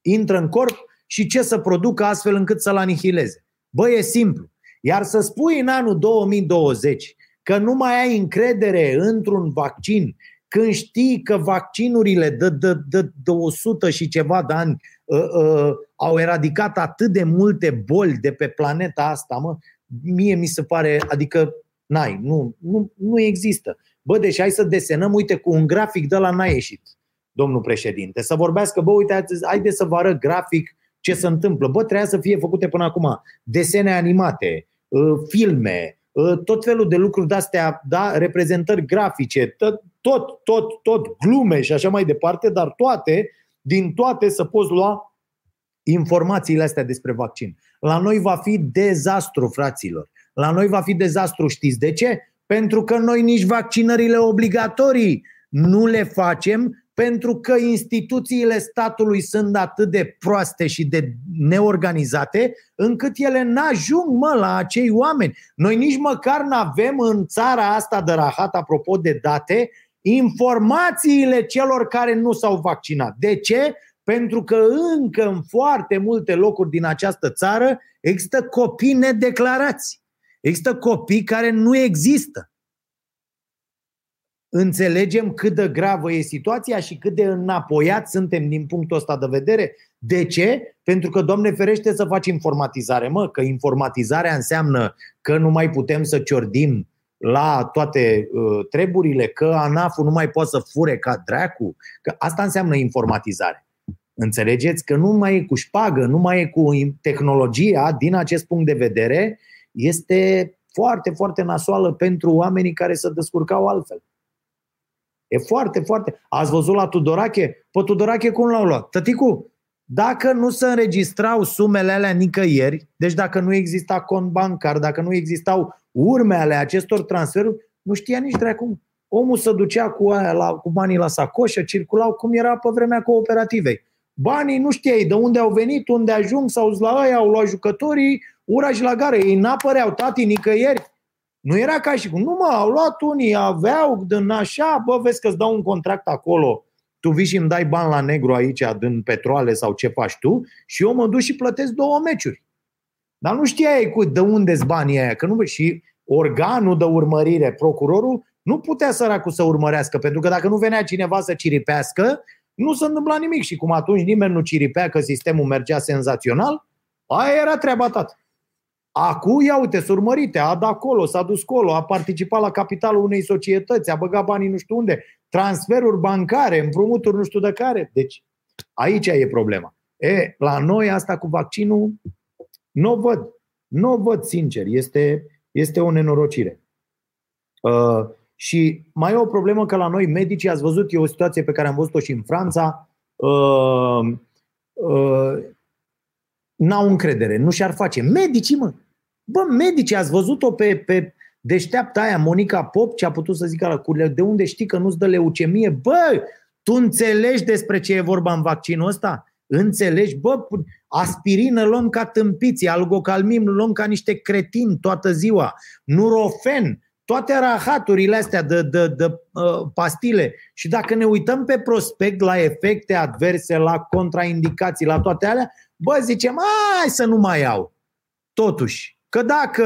intră în corp și ce să producă astfel încât să-l anihileze. Bă, e simplu. Iar să spui în anul 2020 că nu mai ai încredere într-un vaccin, când știi că vaccinurile de, de, de, de 100 și ceva de ani uh, uh, au eradicat atât de multe boli de pe planeta asta, mă, mie mi se pare, adică, n-ai, nu, nu, nu există. Bă, deci hai să desenăm, uite, cu un grafic de la n-a ieșit, domnul președinte, să vorbească, bă, uite, haide să vă arăt grafic ce se întâmplă. Bă, trebuia să fie făcute până acum desene animate, Uh, filme, uh, tot felul de lucruri de-astea, da, reprezentări grafice, tot, tot, tot, tot, glume și așa mai departe, dar toate, din toate să poți lua informațiile astea despre vaccin. La noi va fi dezastru, fraților. La noi va fi dezastru, știți de ce? Pentru că noi nici vaccinările obligatorii nu le facem pentru că instituțiile statului sunt atât de proaste și de neorganizate, încât ele n-ajung, mă, la acei oameni. Noi nici măcar nu avem în țara asta de rahat, apropo de date, informațiile celor care nu s-au vaccinat. De ce? Pentru că încă în foarte multe locuri din această țară există copii nedeclarați. Există copii care nu există înțelegem cât de gravă e situația și cât de înapoiat suntem din punctul ăsta de vedere. De ce? Pentru că, Doamne ferește, să faci informatizare. Mă, că informatizarea înseamnă că nu mai putem să ciordim la toate uh, treburile, că ANAF-ul nu mai poate să fure ca dracu. Că asta înseamnă informatizare. Înțelegeți că nu mai e cu șpagă, nu mai e cu tehnologia, din acest punct de vedere, este foarte, foarte nasoală pentru oamenii care se descurcau altfel. E foarte, foarte... Ați văzut la Tudorache? Pe Tudorache cum l-au luat? Tăticu, dacă nu se înregistrau sumele alea nicăieri, deci dacă nu exista cont bancar, dacă nu existau urme ale acestor transferuri, nu știa nici de cum. Omul se ducea cu, aia la, cu banii la sacoșă, circulau cum era pe vremea cooperativei. Banii nu știai de unde au venit, unde ajung, sau la aia, au luat jucătorii, ura și la gare. Ei n-apăreau, tati, nicăieri. Nu era ca și cum, nu mă, au luat unii, aveau din așa, bă, vezi că îți dau un contract acolo, tu vii și îmi dai bani la negru aici din petrole sau ce faci tu și eu mă duc și plătesc două meciuri. Dar nu știai cu de unde s banii aia, că nu și organul de urmărire, procurorul, nu putea săracul să urmărească, pentru că dacă nu venea cineva să ciripească, nu se întâmpla nimic. Și cum atunci nimeni nu ciripea că sistemul mergea senzațional, aia era treaba ta. Acum, ia uite, s urmărite, a dat acolo, s-a dus acolo, a participat la capitalul unei societăți, a băgat banii nu știu unde, transferuri bancare, împrumuturi nu știu de care. Deci, aici e problema. E, la noi asta cu vaccinul nu o văd. Nu o văd, sincer. Este, este o nenorocire. Uh, și mai e o problemă că la noi medicii, ați văzut, e o situație pe care am văzut-o și în Franța, uh, uh, n-au încredere, nu și-ar face. Medicii, mă! Bă, medicii, ați văzut-o pe, pe deșteapta aia, Monica Pop, ce a putut să zică la curile, de unde știi că nu-ți dă leucemie? Bă, tu înțelegi despre ce e vorba în vaccinul ăsta? Înțelegi? Bă, aspirină luăm ca tâmpiții, algocalmim luăm ca niște cretini toată ziua, nurofen, toate rahaturile astea de, de, de uh, pastile. Și dacă ne uităm pe prospect la efecte adverse, la contraindicații, la toate alea, bă, zicem, hai să nu mai iau. Totuși, că dacă,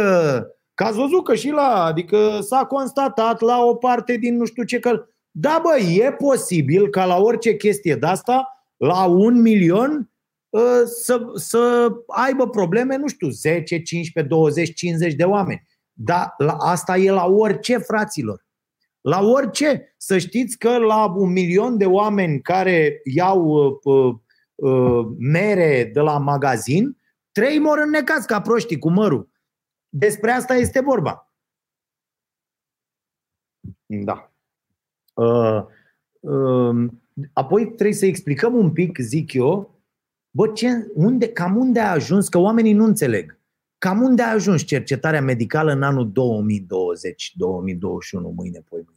că ați văzut că și la, adică s-a constatat la o parte din nu știu ce, că da, bă, e posibil ca la orice chestie de asta, la un milion, ă, să, să aibă probleme, nu știu, 10, 15, 20, 50 de oameni. Dar la, asta e la orice, fraților. La orice. Să știți că la un milion de oameni care iau uh, uh, mere de la magazin, trei mor înnecați ca proștii cu mărul. Despre asta este vorba. Da. Uh, uh, apoi trebuie să explicăm un pic, zic eu, bă, ce, unde, cam unde a ajuns, că oamenii nu înțeleg. Cam unde a ajuns cercetarea medicală în anul 2020, 2021, mâine, poi mâine?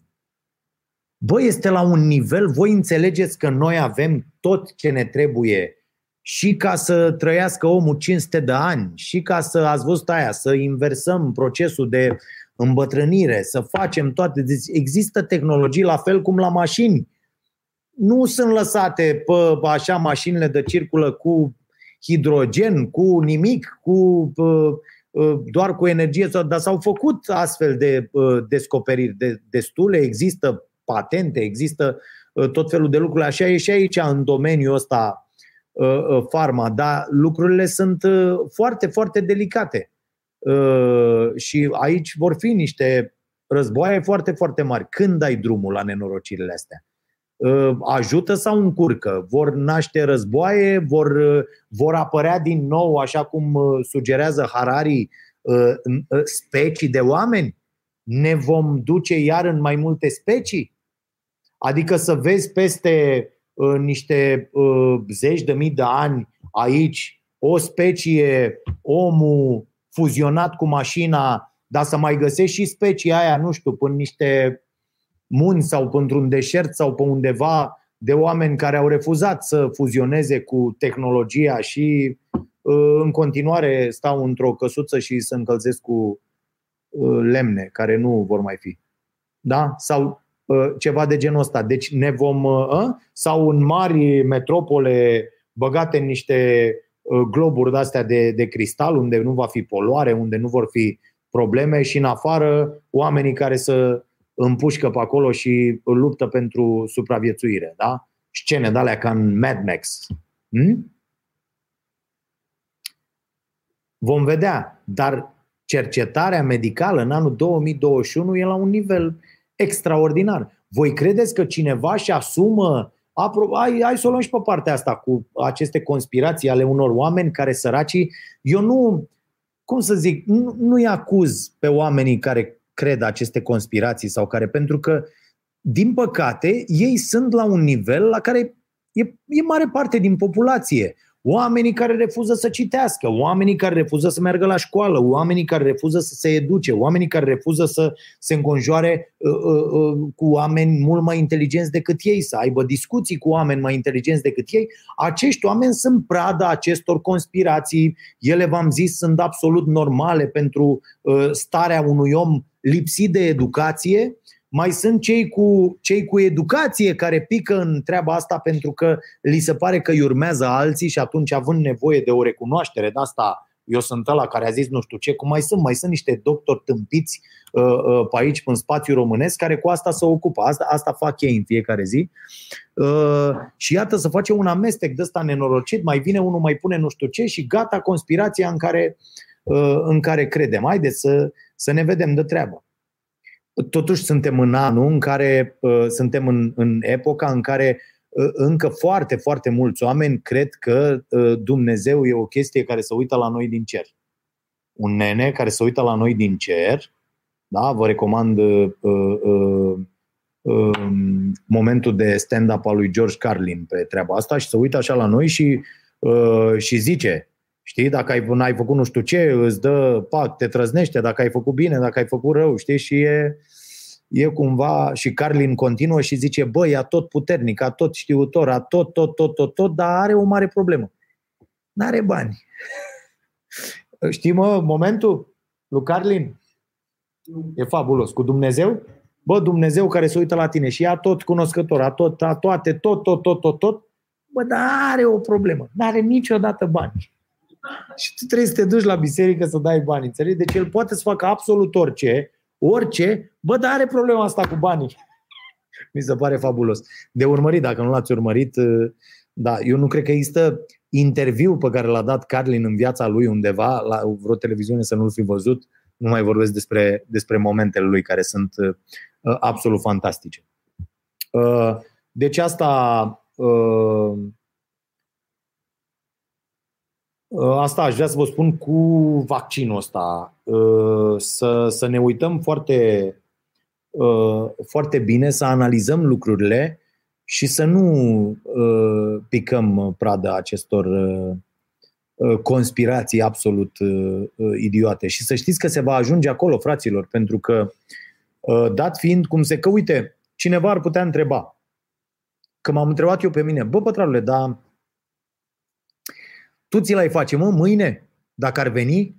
Bă, este la un nivel, voi înțelegeți că noi avem tot ce ne trebuie și ca să trăiască omul 500 de ani, și ca să, ați văzut aia, să inversăm procesul de îmbătrânire, să facem toate. Deci există tehnologii la fel cum la mașini. Nu sunt lăsate pe așa mașinile de circulă cu hidrogen, cu nimic, cu doar cu energie, dar s-au făcut astfel de descoperiri de, destule, există patente, există tot felul de lucruri. Așa e și aici în domeniul ăsta farma, dar lucrurile sunt foarte, foarte delicate. Și aici vor fi niște războaie foarte, foarte mari. Când ai drumul la nenorocirile astea? ajută sau încurcă? Vor naște războaie? Vor, vor apărea din nou, așa cum sugerează Harari, specii de oameni? Ne vom duce iar în mai multe specii? Adică să vezi peste niște zeci de mii de ani aici o specie, omul fuzionat cu mașina, dar să mai găsești și specia aia, nu știu, până niște munți sau într-un deșert sau pe undeva de oameni care au refuzat să fuzioneze cu tehnologia și în continuare stau într-o căsuță și se încălzesc cu lemne care nu vor mai fi. Da? Sau ceva de genul ăsta. Deci ne vom, sau în mari metropole băgate în niște globuri de-astea de, de cristal, unde nu va fi poluare, unde nu vor fi probleme și în afară oamenii care să împușcă pe acolo și luptă pentru supraviețuire. Da? Scene de alea ca în Mad Max. Hmm? Vom vedea, dar cercetarea medicală în anul 2021 e la un nivel extraordinar. Voi credeți că cineva și asumă Apro- hai, hai să o luăm și pe partea asta cu aceste conspirații ale unor oameni care săracii. Eu nu, cum să zic, nu, nu-i acuz pe oamenii care cred aceste conspirații sau care, pentru că, din păcate, ei sunt la un nivel la care e, e mare parte din populație oamenii care refuză să citească, oamenii care refuză să meargă la școală, oamenii care refuză să se educe, oamenii care refuză să se înconjoare uh, uh, uh, cu oameni mult mai inteligenți decât ei, să aibă discuții cu oameni mai inteligenți decât ei, acești oameni sunt prada acestor conspirații. Ele, v-am zis, sunt absolut normale pentru uh, starea unui om lipsit de educație mai sunt cei cu, cei cu educație care pică în treaba asta pentru că li se pare că îi urmează alții și atunci având nevoie de o recunoaștere de asta eu sunt ăla care a zis nu știu ce, cum mai sunt, mai sunt niște doctori tâmpiți uh, uh, pe aici, în spațiu românesc, care cu asta se ocupă. Asta, asta fac ei în fiecare zi. Uh, și iată să face un amestec de ăsta nenorocit, mai vine unul, mai pune nu știu ce și gata conspirația în care uh, în care credem. Haideți să, să ne vedem de treabă. Totuși suntem în anul în care, uh, suntem în, în epoca în care uh, încă foarte, foarte mulți oameni cred că uh, Dumnezeu e o chestie care se uită la noi din cer. Un nene care se uită la noi din cer, da, vă recomand uh, uh, uh, momentul de stand-up al lui George Carlin pe treaba asta și se uită așa la noi și, uh, și zice, Știi, dacă ai, ai făcut nu știu ce, îți dă, pac, te trăznește, dacă ai făcut bine, dacă ai făcut rău, știi, și e, e cumva, și Carlin continuă și zice, băi, a tot puternic, a tot știutor, a tot, tot, tot, tot, tot, dar are o mare problemă. N-are bani. Știi, mă, momentul lui Carlin? E fabulos. Cu Dumnezeu? Bă, Dumnezeu care se uită la tine și a tot cunoscător, a tot, a toate, tot, tot, tot, tot, tot, bă, dar are o problemă. N-are niciodată bani și tu trebuie să te duci la biserică să dai bani, înțelegi? Deci el poate să facă absolut orice, orice, bă, dar are problema asta cu banii. Mi se pare fabulos. De urmărit, dacă nu l-ați urmărit, uh, da, eu nu cred că există interviu pe care l-a dat Carlin în viața lui undeva, la vreo televiziune să nu-l fi văzut, nu mai vorbesc despre, despre momentele lui care sunt uh, absolut fantastice. Uh, deci asta uh, Uh, asta aș vrea să vă spun cu vaccinul ăsta. Uh, să, să ne uităm foarte, uh, foarte bine, să analizăm lucrurile și să nu picăm prada acestor conspirații absolut idiote. Și să știți că se va ajunge acolo, fraților, pentru că, dat fiind cum se că, uite, cineva ar putea întreba, că m-am întrebat eu pe mine, bă, pătrarule, dar tu ți l-ai face, mă, mâine, dacă ar veni?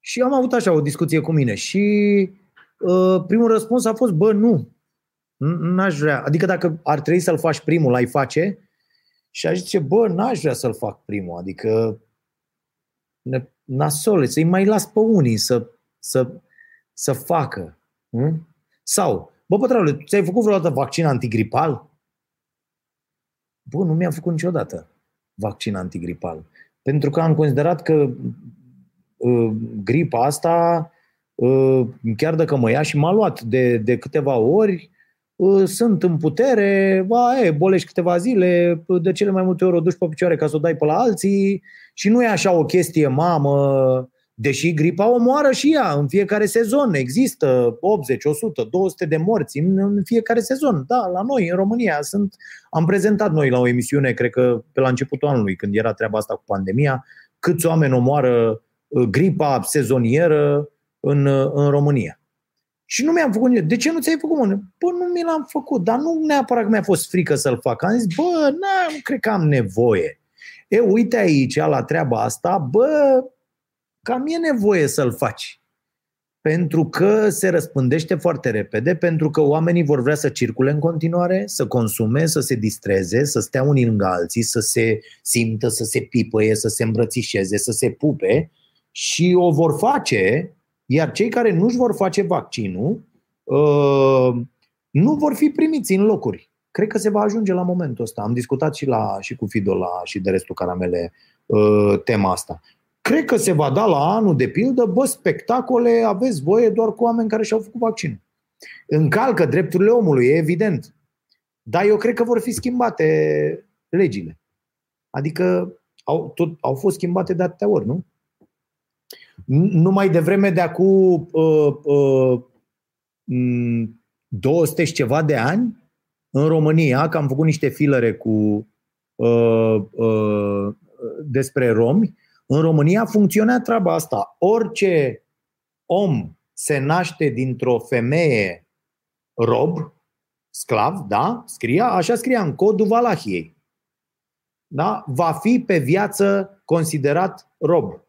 Și am avut așa o discuție cu mine și uh, primul răspuns a fost, bă, nu, n-aș vrea. Adică dacă ar trebui să-l faci primul, l-ai face? Și aș zice, bă, n-aș vrea să-l fac primul. Adică nasole, să-i mai las pe unii să, să, să facă. Hm? Sau, bă, pătrarule, ți-ai făcut vreodată vaccin antigripal? Bă, nu mi-am făcut niciodată vaccin antigripal. Pentru că am considerat că uh, gripa asta, uh, chiar dacă mă ia și m-a luat de, de câteva ori, uh, sunt în putere, ba, e, bolești câteva zile, de cele mai multe ori o duci pe picioare ca să o dai pe la alții și nu e așa o chestie mamă, Deși gripa omoară și ea în fiecare sezon. Există 80, 100, 200 de morți în, în fiecare sezon. Da, la noi, în România, sunt. Am prezentat noi la o emisiune, cred că pe la începutul anului, când era treaba asta cu pandemia, câți oameni omoară uh, gripa sezonieră în, uh, în România. Și nu mi-am făcut De ce nu ți-ai făcut, mă? Bă, nu mi l-am făcut, dar nu neapărat că mi-a fost frică să-l fac. Am zis, bă, nu cred că am nevoie. E, uite aici, la treaba asta, bă, cam e nevoie să-l faci. Pentru că se răspândește foarte repede, pentru că oamenii vor vrea să circule în continuare, să consume, să se distreze, să stea unii lângă alții, să se simtă, să se pipăie, să se îmbrățișeze, să se pupe și o vor face, iar cei care nu-și vor face vaccinul uh, nu vor fi primiți în locuri. Cred că se va ajunge la momentul ăsta. Am discutat și, la, și cu Fido la, și de restul caramele uh, tema asta. Cred că se va da la anul, de pildă, bă, spectacole aveți voie doar cu oameni care și-au făcut vaccin. Încalcă drepturile omului, e evident. Dar eu cred că vor fi schimbate legile. Adică au, tot, au fost schimbate de atâtea ori, nu? Numai de vreme de acum uh, uh, 200 și ceva de ani, în România, că am făcut niște filere cu uh, uh, despre romi, în România funcționează treaba asta. Orice om se naște dintr-o femeie rob, sclav, da? Scria, așa scria în codul Valahiei. Da? Va fi pe viață considerat rob.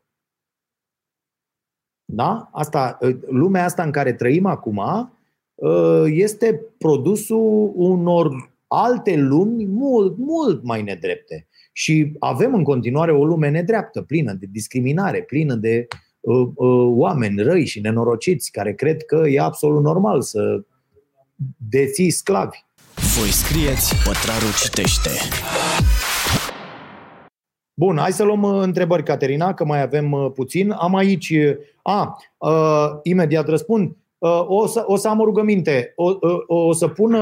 Da? Asta, lumea asta în care trăim acum ă, este produsul unor alte lumi mult, mult mai nedrepte. Și avem în continuare o lume nedreaptă, plină de discriminare, plină de uh, uh, oameni răi și nenorociți care cred că e absolut normal să deții sclavi. Voi scrieți, pătrarul citește. Bun, hai să luăm uh, întrebări, Caterina, că mai avem uh, puțin. Am aici, uh, a, uh, imediat răspund, uh, o, să, o să am o rugăminte. O, uh, o să pun,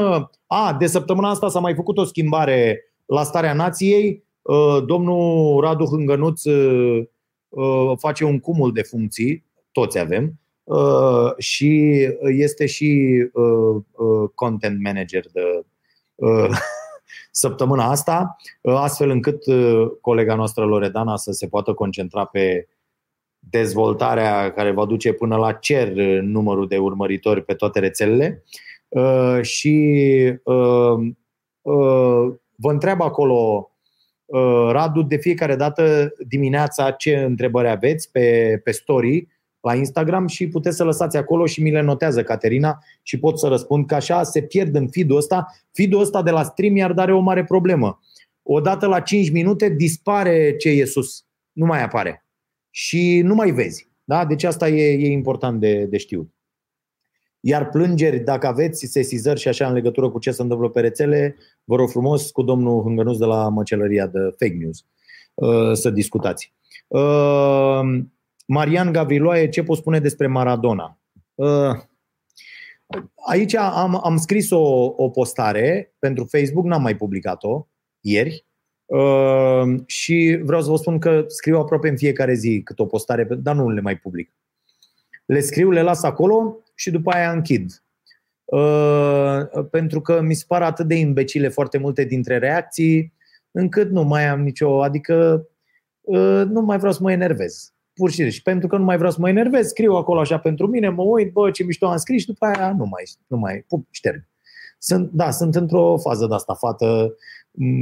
a, de săptămâna asta s-a mai făcut o schimbare la starea nației. Uh, domnul Radu Hângănuț uh, uh, face un cumul de funcții, toți avem, uh, și este și uh, uh, content manager de uh, săptămâna asta, uh, astfel încât uh, colega noastră Loredana să se poată concentra pe dezvoltarea care va duce până la cer uh, numărul de urmăritori pe toate rețelele. Și vă întreabă acolo Radu de fiecare dată dimineața ce întrebări aveți pe, pe story la Instagram și puteți să lăsați acolo și mi le notează Caterina și pot să răspund că așa se pierd în feed-ul ăsta. Feed-ul ăsta de la StreamYard are o mare problemă. Odată la 5 minute dispare ce e sus. Nu mai apare. Și nu mai vezi. Da? Deci asta e, e important de, de știut. Iar plângeri, dacă aveți sesizări și așa în legătură cu ce se întâmplă pe rețele, vă rog frumos cu domnul Hângănuț de la măcelăria de fake news uh, să discutați. Uh, Marian Gavriloae, ce pot spune despre Maradona? Uh, aici am, am scris o, o postare pentru Facebook, n-am mai publicat-o ieri uh, și vreau să vă spun că scriu aproape în fiecare zi cât o postare, dar nu le mai public. Le scriu, le las acolo și după aia închid. Uh, pentru că mi se par atât de imbecile foarte multe dintre reacții, încât nu mai am nicio, adică nu mai vreau să mă enervez pur și simplu. Și pentru că nu mai vreau să mă enervez, scriu acolo așa pentru mine, mă uit, bă, ce mișto am scris și după aia nu mai, nu mai pup, șterg. Sunt, da, sunt într-o fază de asta, fată,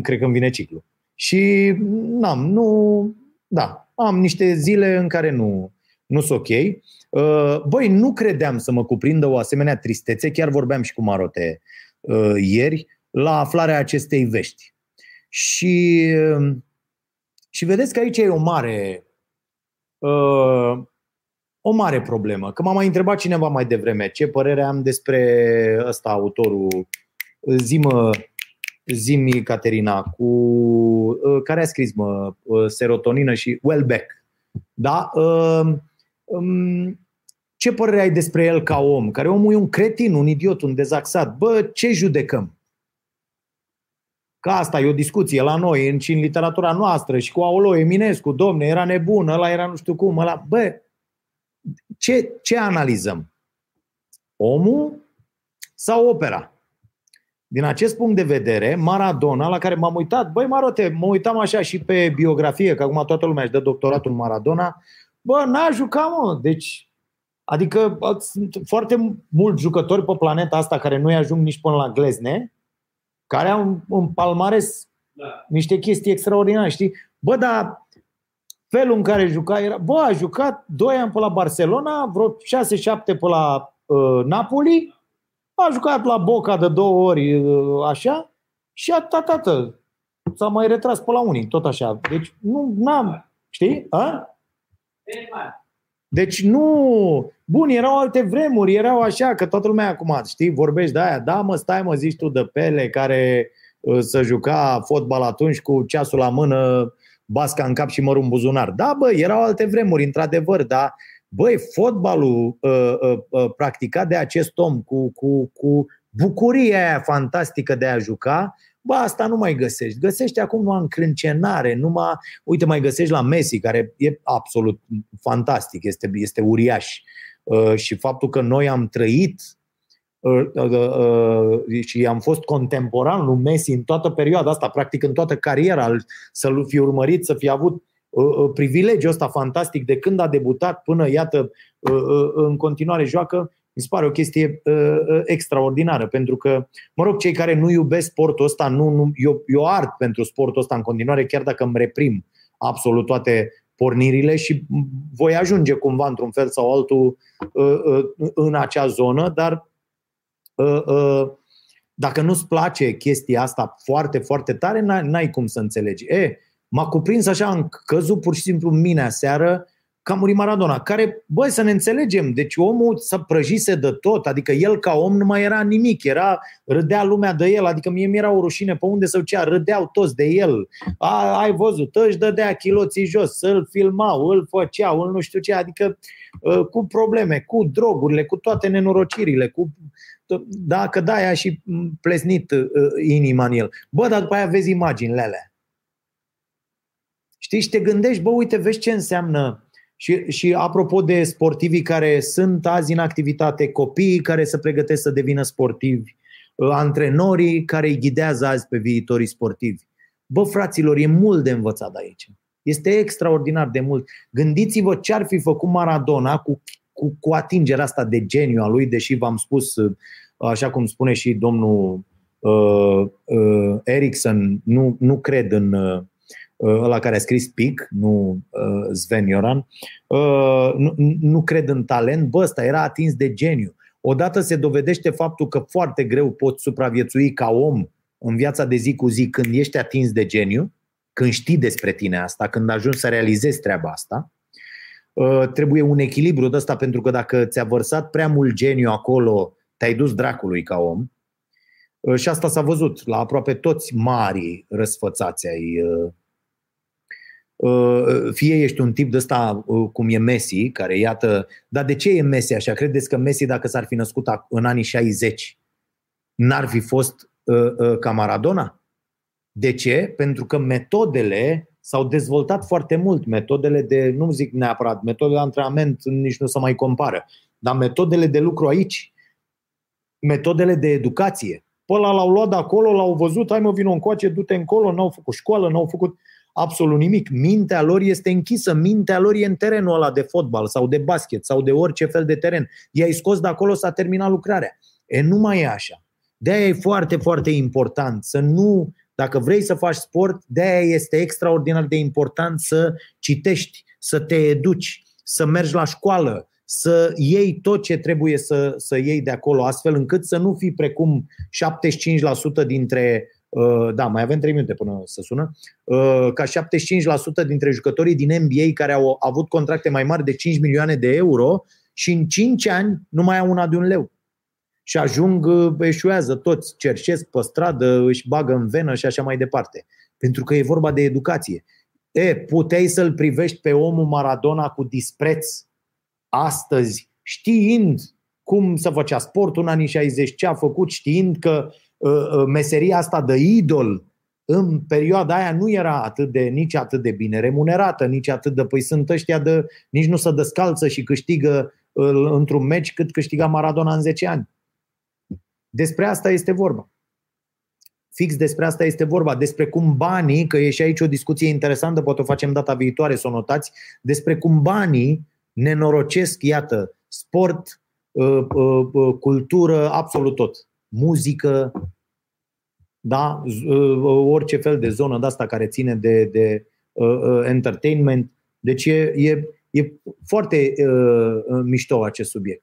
cred că îmi vine ciclu. Și n-am, nu, da, am niște zile în care nu, nu sunt ok. Uh, băi, nu credeam să mă cuprindă o asemenea tristețe, chiar vorbeam și cu Marote uh, ieri, la aflarea acestei vești. Și, uh, și vedeți că aici e o mare uh, o mare problemă. Că m-a mai întrebat cineva mai devreme ce părere am despre ăsta, autorul. Zimă, Zimi Caterina, cu, uh, care a scris mă, uh, serotonină și Wellbeck. Da? Uh, um, ce părere ai despre el ca om? Care omul e un cretin, un idiot, un dezaxat. Bă, ce judecăm? Că asta e o discuție la noi, în, și în literatura noastră, și cu Aolo Eminescu, domne, era nebun, ăla era nu știu cum, ăla... Bă, ce, ce analizăm? Omul sau opera? Din acest punct de vedere, Maradona, la care m-am uitat, băi Marote, mă uitam așa și pe biografie, că acum toată lumea își dă doctoratul Maradona, bă, n-a jucat, mă, deci Adică sunt foarte mulți jucători pe planeta asta care nu ajung nici până la glezne care au în palmares da. niște chestii extraordinare, știi? Bă, dar felul în care juca era... Bă, a jucat 2 ani pe la Barcelona, vreo 6-7 pe la uh, Napoli, a jucat la Boca de două ori, uh, așa, și a tatată. S-a mai retras pe la unii, tot așa. Deci nu am, știi? A? Deci nu... Bun, erau alte vremuri, erau așa, că toată lumea acum, știi, vorbești de aia. Da, mă, stai, mă, zici tu de Pele care uh, să juca fotbal atunci cu ceasul la mână, basca în cap și mărul în buzunar. Da, bă, erau alte vremuri, într-adevăr, dar băi, fotbalul uh, uh, uh, practicat de acest om cu, cu, cu bucuria aia fantastică de a juca, Ba, asta nu mai găsești. Găsești acum numai încrâncenare, numai, uite, mai găsești la Messi, care e absolut fantastic, este, este uriaș. Uh, și faptul că noi am trăit uh, uh, și am fost contemporan lui Messi în toată perioada asta, practic în toată cariera, să-l fi urmărit, să fi avut privilegiul ăsta fantastic de când a debutat până, iată, în continuare joacă, mi se pare o chestie uh, uh, extraordinară, pentru că, mă rog, cei care nu iubesc sportul ăsta, nu, nu, eu, eu art pentru sportul ăsta în continuare, chiar dacă îmi reprim absolut toate pornirile și voi ajunge cumva într-un fel sau altul uh, uh, în acea zonă, dar uh, uh, dacă nu-ți place chestia asta foarte, foarte tare, n-ai, n-ai cum să înțelegi. E, m-a cuprins așa, am căzut pur și simplu în mine aseară că a murit Maradona, care, băi, să ne înțelegem, deci omul s-a prăjise de tot, adică el ca om nu mai era nimic, era, râdea lumea de el, adică mie mi-era o rușine pe unde să cea, râdeau toți de el, a, ai văzut, își dădea chiloții jos, îl filmau, îl făceau, îl nu știu ce, adică ă, cu probleme, cu drogurile, cu toate nenorocirile, cu dacă da, aia și plesnit ă, inima în el. Bă, dar după aia vezi imaginile alea. Știi, și te gândești, bă, uite, vezi ce înseamnă și, și apropo de sportivii care sunt azi în activitate, copiii care se pregătesc să devină sportivi, uh, antrenorii care îi ghidează azi pe viitorii sportivi. Bă, fraților, e mult de învățat aici. Este extraordinar de mult. Gândiți-vă ce ar fi făcut Maradona cu, cu, cu atingerea asta de geniu a lui, deși v-am spus, uh, așa cum spune și domnul uh, uh, Erickson, nu, nu cred în, uh, ăla care a scris PIC, nu uh, Sven Ioran, uh, nu, nu cred în talent, bă, ăsta era atins de geniu. Odată se dovedește faptul că foarte greu poți supraviețui ca om în viața de zi cu zi când ești atins de geniu, când știi despre tine asta, când ajungi să realizezi treaba asta, uh, trebuie un echilibru de ăsta pentru că dacă ți-a vărsat prea mult geniu acolo, te-ai dus dracului ca om. Și asta s-a văzut la aproape toți mari răsfățați ai Uh, fie ești un tip de ăsta uh, cum e Messi, care iată, dar de ce e Messi așa? Credeți că Messi dacă s-ar fi născut în anii 60 n-ar fi fost uh, ca Maradona? De ce? Pentru că metodele s-au dezvoltat foarte mult. Metodele de, nu zic neapărat, metodele de antrenament nici nu se mai compară, dar metodele de lucru aici, metodele de educație. Pe ăla l-au luat de acolo, l-au văzut, hai mă vino încoace, du-te încolo, n-au făcut școală, n-au făcut... Uh, absolut nimic. Mintea lor este închisă, mintea lor e în terenul ăla de fotbal sau de basket sau de orice fel de teren. I-ai scos de acolo, s-a terminat lucrarea. E, nu mai e așa. De-aia e foarte, foarte important să nu, dacă vrei să faci sport, de-aia este extraordinar de important să citești, să te educi, să mergi la școală, să iei tot ce trebuie să, să iei de acolo, astfel încât să nu fii precum 75% dintre Uh, da, mai avem 3 minute până să sună, uh, ca 75% dintre jucătorii din NBA care au avut contracte mai mari de 5 milioane de euro și în 5 ani nu mai au una de un leu. Și ajung, uh, eșuează toți, cerșesc pe stradă, își bagă în venă și așa mai departe. Pentru că e vorba de educație. E, puteai să-l privești pe omul Maradona cu dispreț astăzi, știind cum să făcea sportul în anii 60, ce a făcut, știind că Uh, uh, meseria asta de idol în perioada aia nu era atât de, nici atât de bine remunerată, nici atât de, păi sunt ăștia de, nici nu se descalță și câștigă uh, într-un meci cât câștiga Maradona în 10 ani. Despre asta este vorba. Fix despre asta este vorba, despre cum banii, că e și aici o discuție interesantă, poate o facem data viitoare, să o notați, despre cum banii nenorocesc, iată, sport, cultură, absolut tot muzică, da? orice fel de zonă de asta care ține de, de uh, uh, entertainment. Deci e, e, e foarte uh, mișto acest subiect.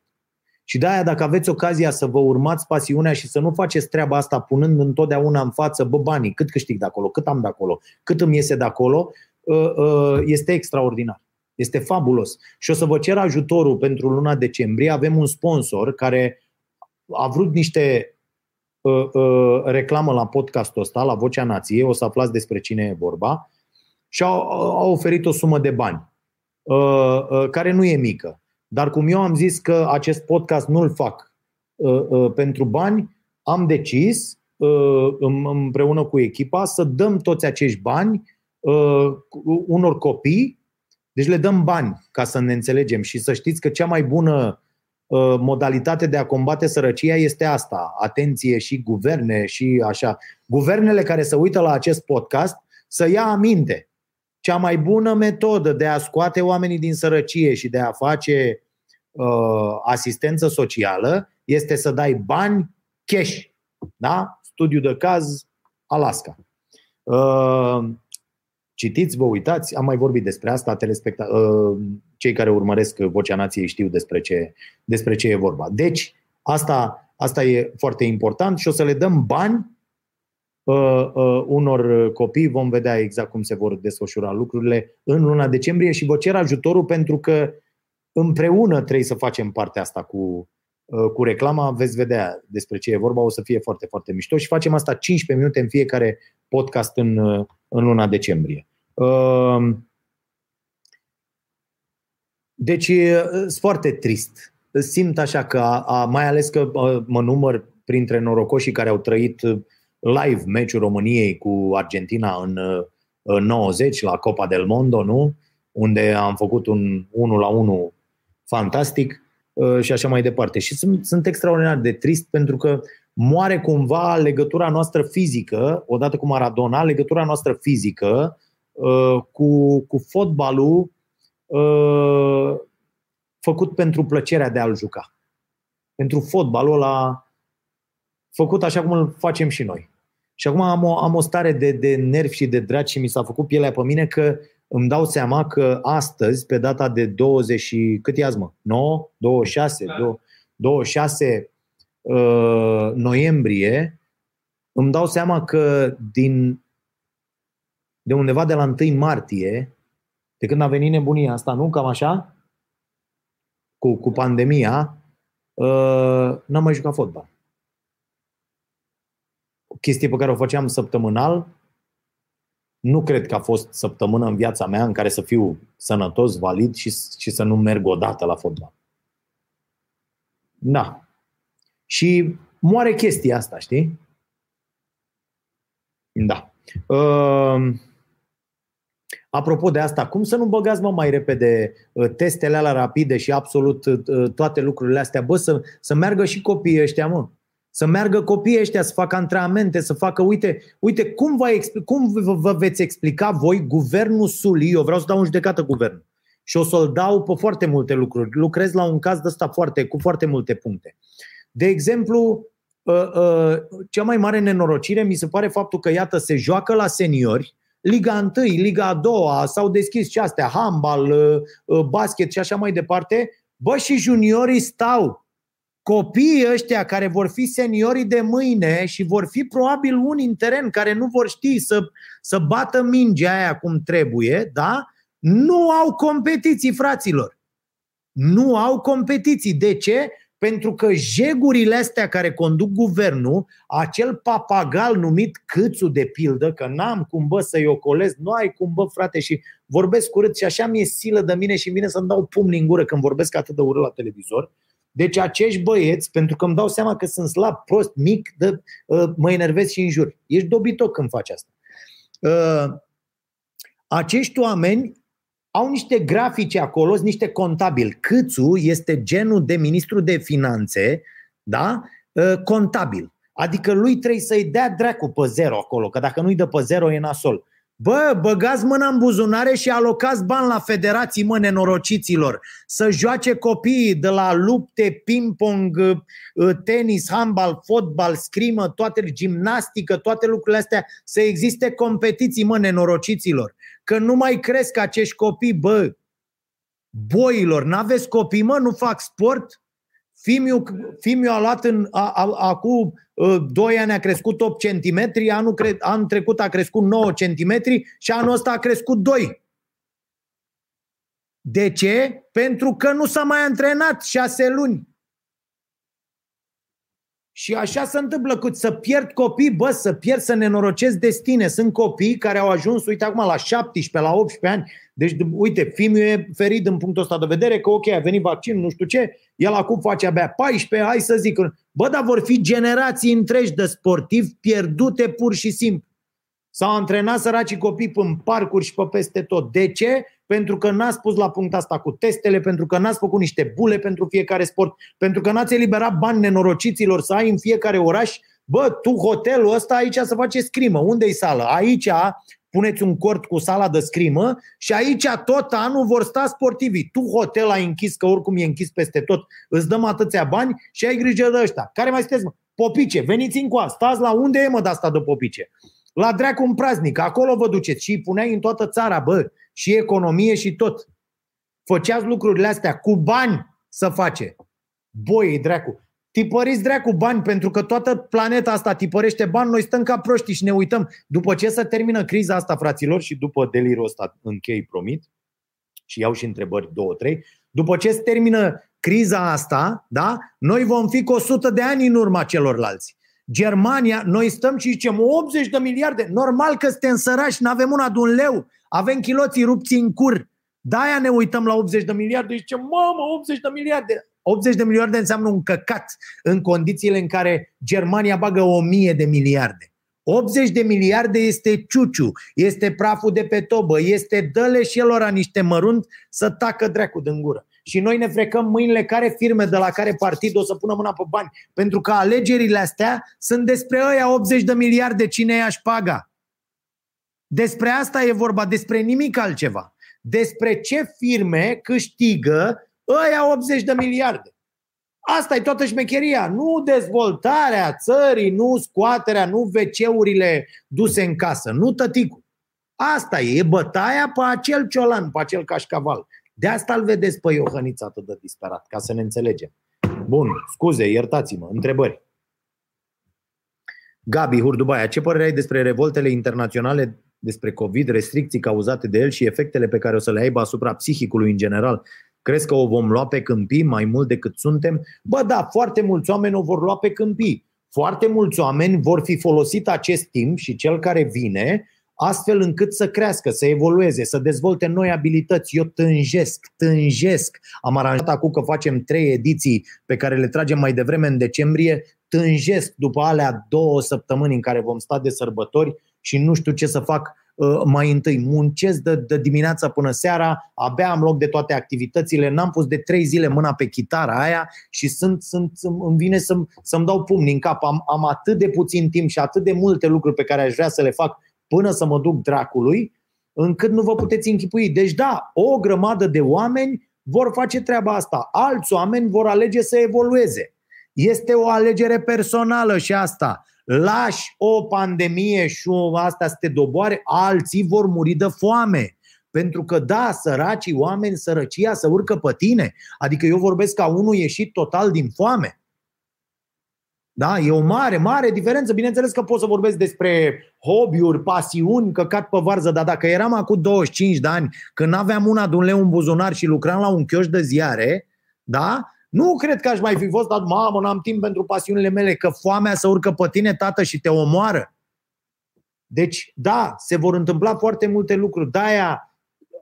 Și de aia, dacă aveți ocazia să vă urmați pasiunea și să nu faceți treaba asta punând întotdeauna în față, bă, banii, cât câștig de acolo, cât am de acolo, cât îmi iese de acolo, uh, uh, este extraordinar. Este fabulos. Și o să vă cer ajutorul pentru luna decembrie. Avem un sponsor care a vrut niște uh, uh, reclamă la podcastul ăsta, la Vocea Nației, o să aflați despre cine e vorba, și au, au oferit o sumă de bani, uh, uh, care nu e mică. Dar cum eu am zis că acest podcast nu-l fac uh, uh, pentru bani, am decis uh, împreună cu echipa să dăm toți acești bani uh, unor copii, deci le dăm bani ca să ne înțelegem și să știți că cea mai bună Uh, modalitate de a combate sărăcia este asta. Atenție și guverne și așa. Guvernele care se uită la acest podcast să ia aminte. Cea mai bună metodă de a scoate oamenii din sărăcie și de a face uh, asistență socială este să dai bani cash. Da? Studiu de caz Alaska. Uh, citiți, vă uitați, am mai vorbit despre asta, telespecta- uh, cei care urmăresc Vocea Nației știu despre ce, despre ce e vorba. Deci, asta, asta e foarte important și o să le dăm bani uh, uh, unor copii. Vom vedea exact cum se vor desfășura lucrurile în luna decembrie și vă cer ajutorul pentru că împreună trebuie să facem partea asta cu, uh, cu reclama. Veți vedea despre ce e vorba, o să fie foarte, foarte mișto și facem asta 15 minute în fiecare podcast în, uh, în luna decembrie. Uh, deci sunt foarte trist. Simt așa că, a, a, mai ales că a, mă număr printre norocoșii care au trăit live meciul României cu Argentina în, în 90 la Copa del Mondo, nu? Unde am făcut un 1 la 1 fantastic și așa mai departe. Și sunt, sunt extraordinar de trist pentru că moare cumva legătura noastră fizică, odată cu Maradona, legătura noastră fizică cu, cu fotbalul Uh, făcut pentru plăcerea de a-l juca. Pentru fotbalul ăla făcut așa cum îl facem și noi. Și acum am o, am o stare de, de nervi și de dragi și mi s-a făcut pielea pe mine că îmi dau seama că astăzi, pe data de 20 cât e azi, mă? 9? 26? Da. 26 uh, noiembrie, îmi dau seama că din de undeva de la 1 martie de când a venit nebunia asta, nu? Cam așa? Cu, cu pandemia, uh, n-am mai jucat fotbal. O chestie pe care o făceam săptămânal, nu cred că a fost săptămână în viața mea în care să fiu sănătos, valid și, și să nu merg o dată la fotbal. Da. Și moare chestia asta, știi? Da. Uh, Apropo de asta, cum să nu băgați mă mai repede uh, testele alea rapide și absolut uh, toate lucrurile astea? Bă, să, să meargă și copiii ăștia, mă. Să meargă copiii ăștia să facă antrenamente, să facă, uite, uite cum, va, cum vă veți explica voi guvernul Suli, eu vreau să dau în judecată guvernul și o să-l dau pe foarte multe lucruri. Lucrez la un caz de ăsta foarte, cu foarte multe puncte. De exemplu, uh, cea mai mare nenorocire mi se pare faptul că, iată, se joacă la seniori, Liga 1, Liga 2, s-au deschis și astea, handbal, uh, uh, basket și așa mai departe. Bă, și juniorii stau. Copiii ăștia care vor fi seniorii de mâine și vor fi probabil unii în teren care nu vor ști să, să bată mingea aia cum trebuie, da? Nu au competiții, fraților. Nu au competiții. De ce? Pentru că jegurile astea care conduc guvernul, acel papagal numit Câțu de pildă, că n-am cum bă să-i ocolez, nu ai cum bă frate și vorbesc urât și așa mi-e silă de mine și vine să-mi dau pumni în gură când vorbesc atât de urât la televizor. Deci acești băieți, pentru că îmi dau seama că sunt slab, prost, mic, de, uh, mă enervez și în jur. Ești dobitoc când faci asta. Uh, acești oameni au niște grafice acolo, niște contabili. Câțu este genul de ministru de finanțe, da? Ă, contabil. Adică lui trebuie să-i dea dracu pe zero acolo, că dacă nu-i dă pe zero e nasol. Bă, băgați mâna în buzunare și alocați bani la federații, mă, nenorociților. Să joace copiii de la lupte, ping-pong, ă, tenis, handbal, fotbal, scrimă, toate, gimnastică, toate lucrurile astea, să existe competiții, mă, nenorociților că nu mai cresc acești copii, bă, boilor, n-aveți copii, mă, nu fac sport? Fimiu, Fimiu a luat în, a, a, acum 2 ă, ani a crescut 8 cm, anul, cre, anul trecut a crescut 9 cm și anul ăsta a crescut 2. De ce? Pentru că nu s-a mai antrenat 6 luni. Și așa se întâmplă cu să pierd copii, bă, să pierd, să nenorocesc destine. Sunt copii care au ajuns, uite acum, la 17, la 18 ani. Deci, uite, Fimiu e ferit din punctul ăsta de vedere că, ok, a venit vaccin, nu știu ce, el acum face abia 14, hai să zic. Bă, dar vor fi generații întregi de sportivi pierdute pur și simplu. S-au antrenat săracii copii în parcuri și pe peste tot. De ce? Pentru că n-ați pus la punct asta cu testele, pentru că n-ați făcut niște bule pentru fiecare sport, pentru că n-ați eliberat bani nenorociților să ai în fiecare oraș Bă, tu hotelul ăsta aici să face scrimă. Unde-i sala? Aici puneți un cort cu sala de scrimă și aici tot anul vor sta sportivii. Tu hotel ai închis, că oricum e închis peste tot, îți dăm atâția bani și ai grijă de ăștia. Care mai sunteți? Mă? Popice, veniți în coa, stați la unde e mă de asta de popice? La dracu un praznic, acolo vă duceți și îi puneai în toată țara, bă, și economie și tot. Făceați lucrurile astea cu bani să face. Boi, dracu. tipăriți dracu bani, pentru că toată planeta asta tipărește bani, noi stăm ca proști și ne uităm. După ce se termină criza asta, fraților, și după delirul ăsta închei, promit, și iau și întrebări două, trei, după ce se termină criza asta, da, noi vom fi cu 100 de ani în urma celorlalți. Germania, noi stăm și zicem 80 de miliarde. Normal că suntem sărași, nu avem una de un leu, avem chiloții rupți în cur. De-aia ne uităm la 80 de miliarde și zicem, mamă, 80 de miliarde. 80 de miliarde înseamnă un căcat în condițiile în care Germania bagă 1000 de miliarde. 80 de miliarde este ciuciu, este praful de pe tobă, este dă-le și elora niște mărunt să tacă dracu din gură. Și noi ne frecăm mâinile care firme de la care partid o să pună mâna pe bani. Pentru că alegerile astea sunt despre ăia 80 de miliarde cine i-aș paga. Despre asta e vorba, despre nimic altceva. Despre ce firme câștigă ăia 80 de miliarde. Asta e toată șmecheria. Nu dezvoltarea țării, nu scoaterea, nu wc duse în casă, nu tăticul. Asta e, e bătaia pe acel ciolan, pe acel cașcaval. De asta îl vedeți pe Iohăniță atât de disperat, ca să ne înțelegem. Bun, scuze, iertați-mă. Întrebări. Gabi Hurdubaia, ce părere ai despre revoltele internaționale despre COVID, restricții cauzate de el și efectele pe care o să le aibă asupra psihicului în general? Crezi că o vom lua pe câmpii mai mult decât suntem? Bă, da, foarte mulți oameni o vor lua pe câmpii. Foarte mulți oameni vor fi folosit acest timp și cel care vine astfel încât să crească, să evolueze, să dezvolte noi abilități. Eu tânjesc, tânjesc. Am aranjat acum că facem trei ediții pe care le tragem mai devreme în decembrie, tânjesc după alea două săptămâni în care vom sta de sărbători și nu știu ce să fac uh, mai întâi. Muncesc de, de dimineața până seara, abia am loc de toate activitățile, n-am pus de trei zile mâna pe chitara aia și sunt, sunt, îmi vine să-mi, să-mi dau pumni în cap. Am, am atât de puțin timp și atât de multe lucruri pe care aș vrea să le fac până să mă duc dracului, încât nu vă puteți închipui. Deci da, o grămadă de oameni vor face treaba asta. Alți oameni vor alege să evolueze. Este o alegere personală și asta. Lași o pandemie și asta să te doboare, alții vor muri de foame. Pentru că, da, săracii oameni, sărăcia să urcă pe tine. Adică eu vorbesc ca unul ieșit total din foame. Da? E o mare, mare diferență. Bineînțeles că pot să vorbesc despre hobby-uri, pasiuni, căcat pe varză, dar dacă eram acum 25 de ani, când aveam una de un leu în buzunar și lucram la un chioș de ziare, da? Nu cred că aș mai fi fost dat, mamă, n-am timp pentru pasiunile mele, că foamea să urcă pe tine, tată, și te omoară. Deci, da, se vor întâmpla foarte multe lucruri. De-aia,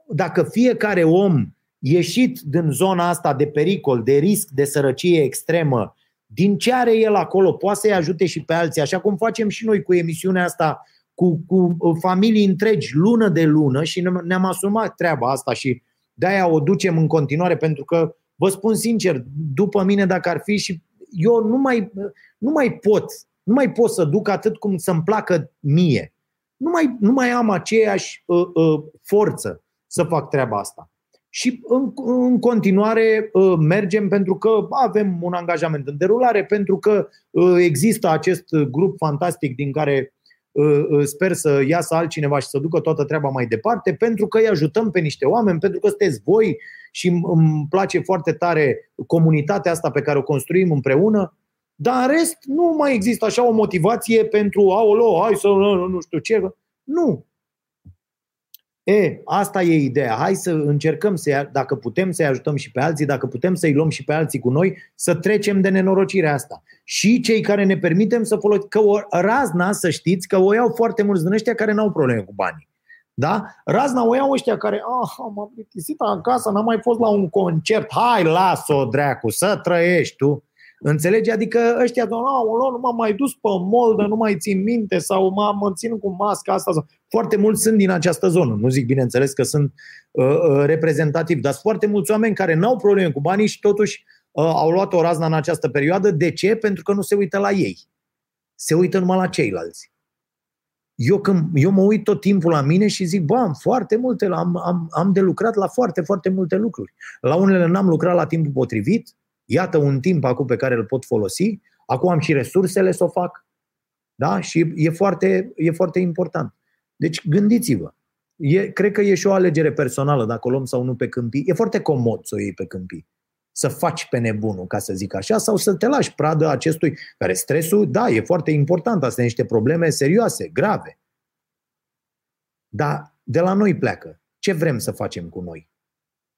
dacă fiecare om ieșit din zona asta de pericol, de risc, de sărăcie extremă, din ce are el acolo, poate să-i ajute și pe alții, așa cum facem și noi cu emisiunea asta, cu, cu uh, familii întregi, lună de lună și ne-am asumat treaba asta și de-aia o ducem în continuare, pentru că, vă spun sincer, după mine, dacă ar fi și eu nu mai, nu mai pot, nu mai pot să duc atât cum să-mi placă mie. Nu mai, nu mai am aceeași uh, uh, forță să fac treaba asta. Și în, în continuare uh, mergem pentru că avem un angajament în derulare, pentru că uh, există acest grup fantastic din care uh, sper să iasă altcineva și să ducă toată treaba mai departe, pentru că îi ajutăm pe niște oameni, pentru că sunteți voi și îmi place foarte tare comunitatea asta pe care o construim împreună. Dar în rest nu mai există așa o motivație pentru, aolo, hai să nu știu ce. Nu, E, asta e ideea. Hai să încercăm, să, dacă putem să-i ajutăm și pe alții, dacă putem să-i luăm și pe alții cu noi, să trecem de nenorocirea asta. Și cei care ne permitem să folosim, că o razna, să știți, că o iau foarte mulți din ăștia care n-au probleme cu banii. Da? Razna o iau ăștia care, ah, am plictisit acasă, n-am mai fost la un concert, hai, las-o, dracu, să trăiești tu. Înțelegi? Adică ăștia, nu m-am mai dus pe moldă, nu mai țin minte sau m-am ținut cu masca asta. Foarte mulți sunt din această zonă. Nu zic, bineînțeles, că sunt uh, uh, reprezentativi, dar sunt foarte mulți oameni care n-au probleme cu banii și totuși uh, au luat o razna în această perioadă. De ce? Pentru că nu se uită la ei. Se uită numai la ceilalți. Eu, când, eu mă uit tot timpul la mine și zic, bă, am foarte multe, am, am, am de lucrat la foarte, foarte multe lucruri. La unele n-am lucrat la timpul potrivit, Iată un timp acum pe care îl pot folosi, acum am și resursele să o fac. Da? Și e foarte, e foarte important. Deci gândiți-vă. E, cred că e și o alegere personală dacă o luăm sau nu pe câmpii. E foarte comod să o iei pe câmpii. să faci pe nebunul, ca să zic așa, sau să te lași pradă acestui, care stresul, da, e foarte important, astea sunt niște probleme serioase, grave. Dar de la noi pleacă. Ce vrem să facem cu noi?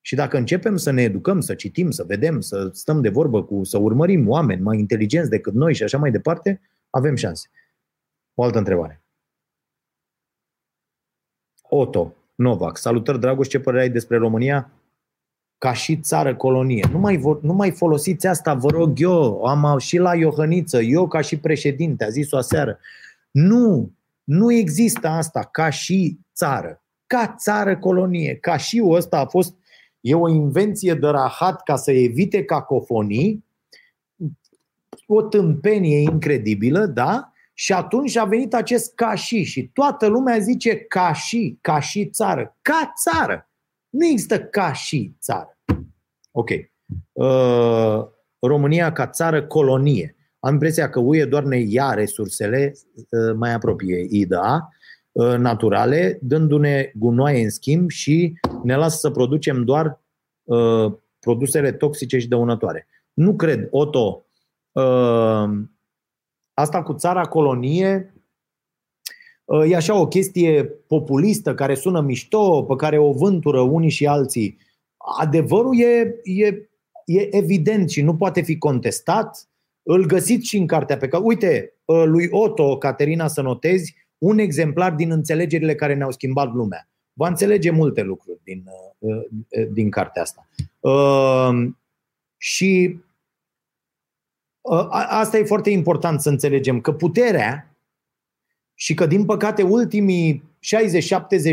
Și dacă începem să ne educăm, să citim, să vedem, să stăm de vorbă cu, să urmărim oameni mai inteligenți decât noi și așa mai departe, avem șanse. O altă întrebare. Otto Novak. Salutări, Dragoș, ce părere ai despre România ca și țară colonie? Nu mai, vor, nu mai folosiți asta, vă rog eu, am și la Iohăniță, eu ca și președinte, a zis-o aseară. Nu, nu există asta ca și țară, ca țară colonie, ca și ăsta a fost E o invenție de rahat ca să evite cacofonii, o tâmpenie incredibilă, da? Și atunci a venit acest ca și și toată lumea zice ca și, ca și țară, ca țară. Nu există ca și țară. Ok. Uh, România ca țară colonie. Am impresia că UE doar ne ia resursele, uh, mai apropie IDA, uh, naturale, dându-ne gunoaie în schimb și ne lasă să producem doar uh, produsele toxice și dăunătoare. Nu cred, Otto, uh, asta cu țara colonie uh, e așa o chestie populistă care sună mișto, pe care o vântură unii și alții. Adevărul e, e, e evident și nu poate fi contestat. Îl găsiți și în cartea pe care... Uite, uh, lui Otto, Caterina, să notezi, un exemplar din înțelegerile care ne-au schimbat lumea va înțelege multe lucruri din, uh, uh, din cartea asta. Uh, și asta e foarte important să înțelegem, că puterea și că, din păcate, ultimii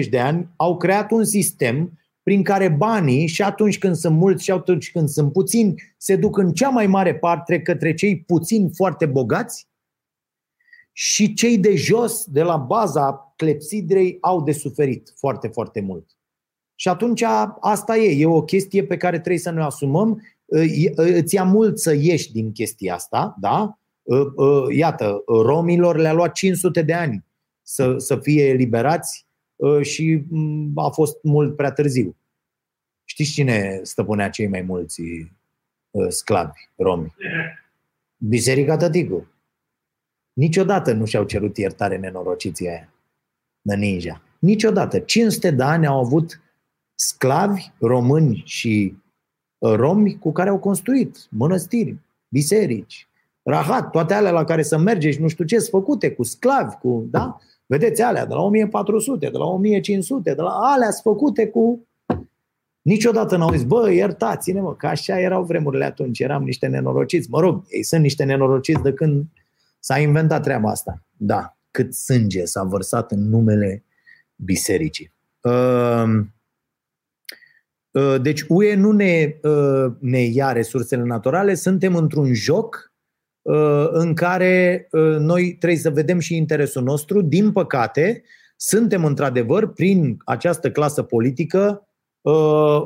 60-70 de ani au creat un sistem prin care banii, și atunci când sunt mulți și atunci când sunt puțini, se duc în cea mai mare parte către cei puțini foarte bogați și cei de jos, de la baza clepsidrei, au de suferit foarte, foarte mult. Și atunci asta e, e o chestie pe care trebuie să ne asumăm. Îți ia mult să ieși din chestia asta, da? Iată, romilor le-a luat 500 de ani să, să fie eliberați și a fost mult prea târziu. Știți cine stăpânea cei mai mulți sclavi romi? Biserica Tăticu. Niciodată nu și-au cerut iertare nenorociții aia de ninja. Niciodată. 500 de ani au avut sclavi români și uh, romi cu care au construit mănăstiri, biserici, rahat, toate alea la care să merge și nu știu ce sunt făcute cu sclavi, cu, da? Vedeți alea de la 1400, de la 1500, de la alea sunt făcute cu Niciodată n-au zis, bă, iertați-ne, mă, că așa erau vremurile atunci, eram niște nenorociți. Mă rog, ei sunt niște nenorociți de când S-a inventat treaba asta. Da, cât sânge s-a vărsat în numele bisericii. Ehm, uh, deci UE nu ne, uh, ne ia resursele naturale, suntem într-un joc uh, în care noi trebuie să vedem și interesul nostru. Din păcate, suntem într-adevăr, prin această clasă politică, Uh,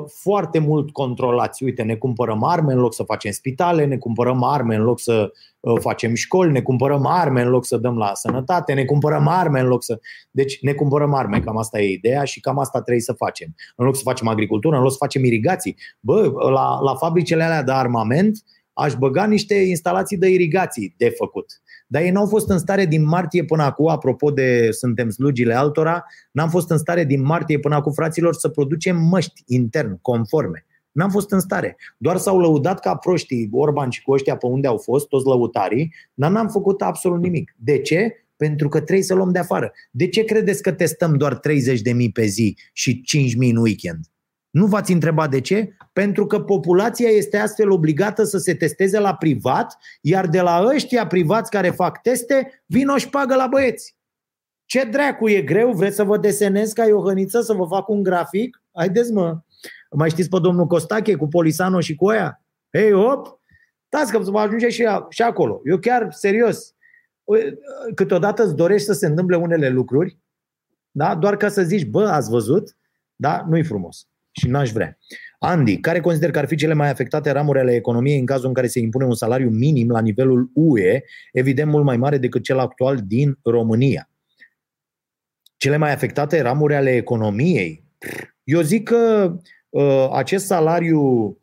foarte mult controlați. Uite, ne cumpărăm arme în loc să facem spitale, ne cumpărăm arme în loc să uh, facem școli, ne cumpărăm arme în loc să dăm la sănătate, ne cumpărăm arme în loc să... Deci ne cumpărăm arme, cam asta e ideea și cam asta trebuie să facem. În loc să facem agricultură, în loc să facem irigații. Bă, la, la fabricele alea de armament aș băga niște instalații de irigații de făcut. Dar ei n-au fost în stare din martie până acum, apropo de suntem slugile altora, n-am fost în stare din martie până acum, fraților, să producem măști intern, conforme. N-am fost în stare. Doar s-au lăudat ca proștii Orban și cu ăștia pe unde au fost, toți lăutarii, dar n-am făcut absolut nimic. De ce? Pentru că trebuie să luăm de afară. De ce credeți că testăm doar 30.000 pe zi și 5.000 în weekend? Nu v-ați întrebat de ce? Pentru că populația este astfel obligată să se testeze la privat, iar de la ăștia privați care fac teste, vin o șpagă la băieți. Ce dracu e greu? Vreți să vă desenez ca Iohăniță, să vă fac un grafic? Haideți mă! Mai știți pe domnul Costache cu Polisano și cu aia? Hei, hop! Dați că vă ajunge și, și acolo. Eu chiar, serios, câteodată îți dorești să se întâmple unele lucruri, da? doar ca să zici, bă, ați văzut? Da? Nu-i frumos și n-aș vrea. Andy, care consider că ar fi cele mai afectate ramuri ale economiei în cazul în care se impune un salariu minim la nivelul UE, evident mult mai mare decât cel actual din România? Cele mai afectate ramuri ale economiei? Eu zic că uh, acest salariu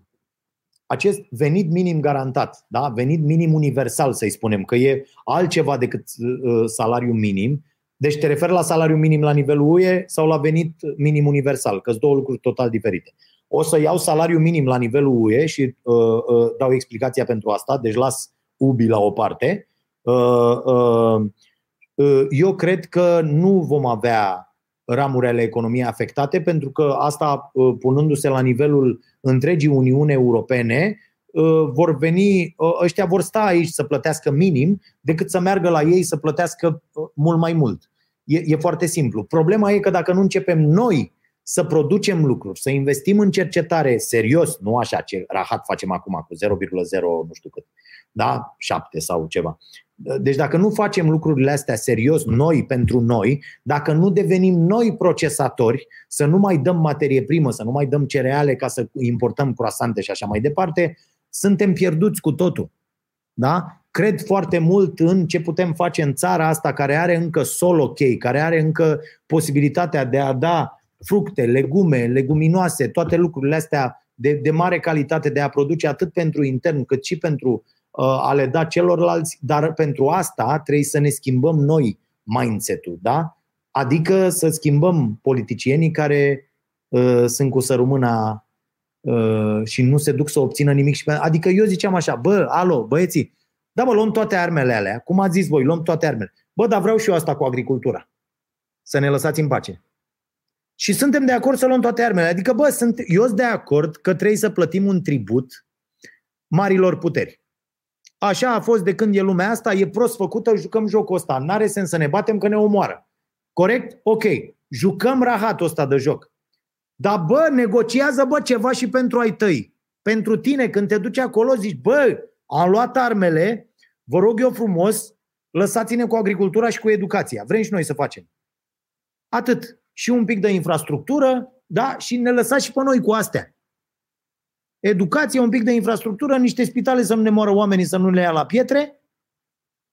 acest venit minim garantat, da? venit minim universal, să-i spunem, că e altceva decât uh, salariul minim. Deci te referi la salariul minim la nivelul UE sau la venit minim universal, că sunt două lucruri total diferite. O să iau salariul minim la nivelul UE și uh, uh, dau explicația pentru asta, deci las UBI la o parte. Uh, uh, uh, eu cred că nu vom avea ramuri ale economiei afectate, pentru că asta, uh, punându-se la nivelul întregii Uniuni Europene, uh, vor veni, uh, ăștia vor sta aici să plătească minim, decât să meargă la ei să plătească mult mai mult. E, e foarte simplu. Problema e că dacă nu începem noi să producem lucruri, să investim în cercetare serios, nu așa ce rahat facem acum cu 0,0 nu știu cât, da? 7 sau ceva. Deci dacă nu facem lucrurile astea serios, noi pentru noi, dacă nu devenim noi procesatori, să nu mai dăm materie primă, să nu mai dăm cereale ca să importăm croasante și așa mai departe, suntem pierduți cu totul. Da? Cred foarte mult în ce putem face în țara asta care are încă sol ok, care are încă posibilitatea de a da fructe, legume, leguminoase, toate lucrurile astea de, de mare calitate de a produce atât pentru intern cât și pentru uh, a le da celorlalți, dar pentru asta trebuie să ne schimbăm noi mindset-ul, da? Adică să schimbăm politicienii care uh, sunt cu sărumâna uh, și nu se duc să obțină nimic. Și, adică eu ziceam așa, bă, alo, băieții, da, bă, luăm toate armele alea, cum ați zis voi, luăm toate armele. Bă, dar vreau și eu asta cu agricultura. Să ne lăsați în pace. Și suntem de acord să luăm toate armele. Adică, bă, sunt, eu sunt de acord că trebuie să plătim un tribut marilor puteri. Așa a fost de când e lumea asta, e prost făcută, jucăm jocul ăsta. N-are sens să ne batem că ne omoară. Corect? Ok. Jucăm rahatul ăsta de joc. Dar, bă, negociază, bă, ceva și pentru ai tăi. Pentru tine, când te duci acolo, zici, bă, am luat armele, vă rog eu frumos, lăsați-ne cu agricultura și cu educația. Vrem și noi să facem. Atât și un pic de infrastructură, da? și ne lăsați și pe noi cu astea. Educație, un pic de infrastructură, niște spitale să nu ne moară oamenii, să nu le ia la pietre,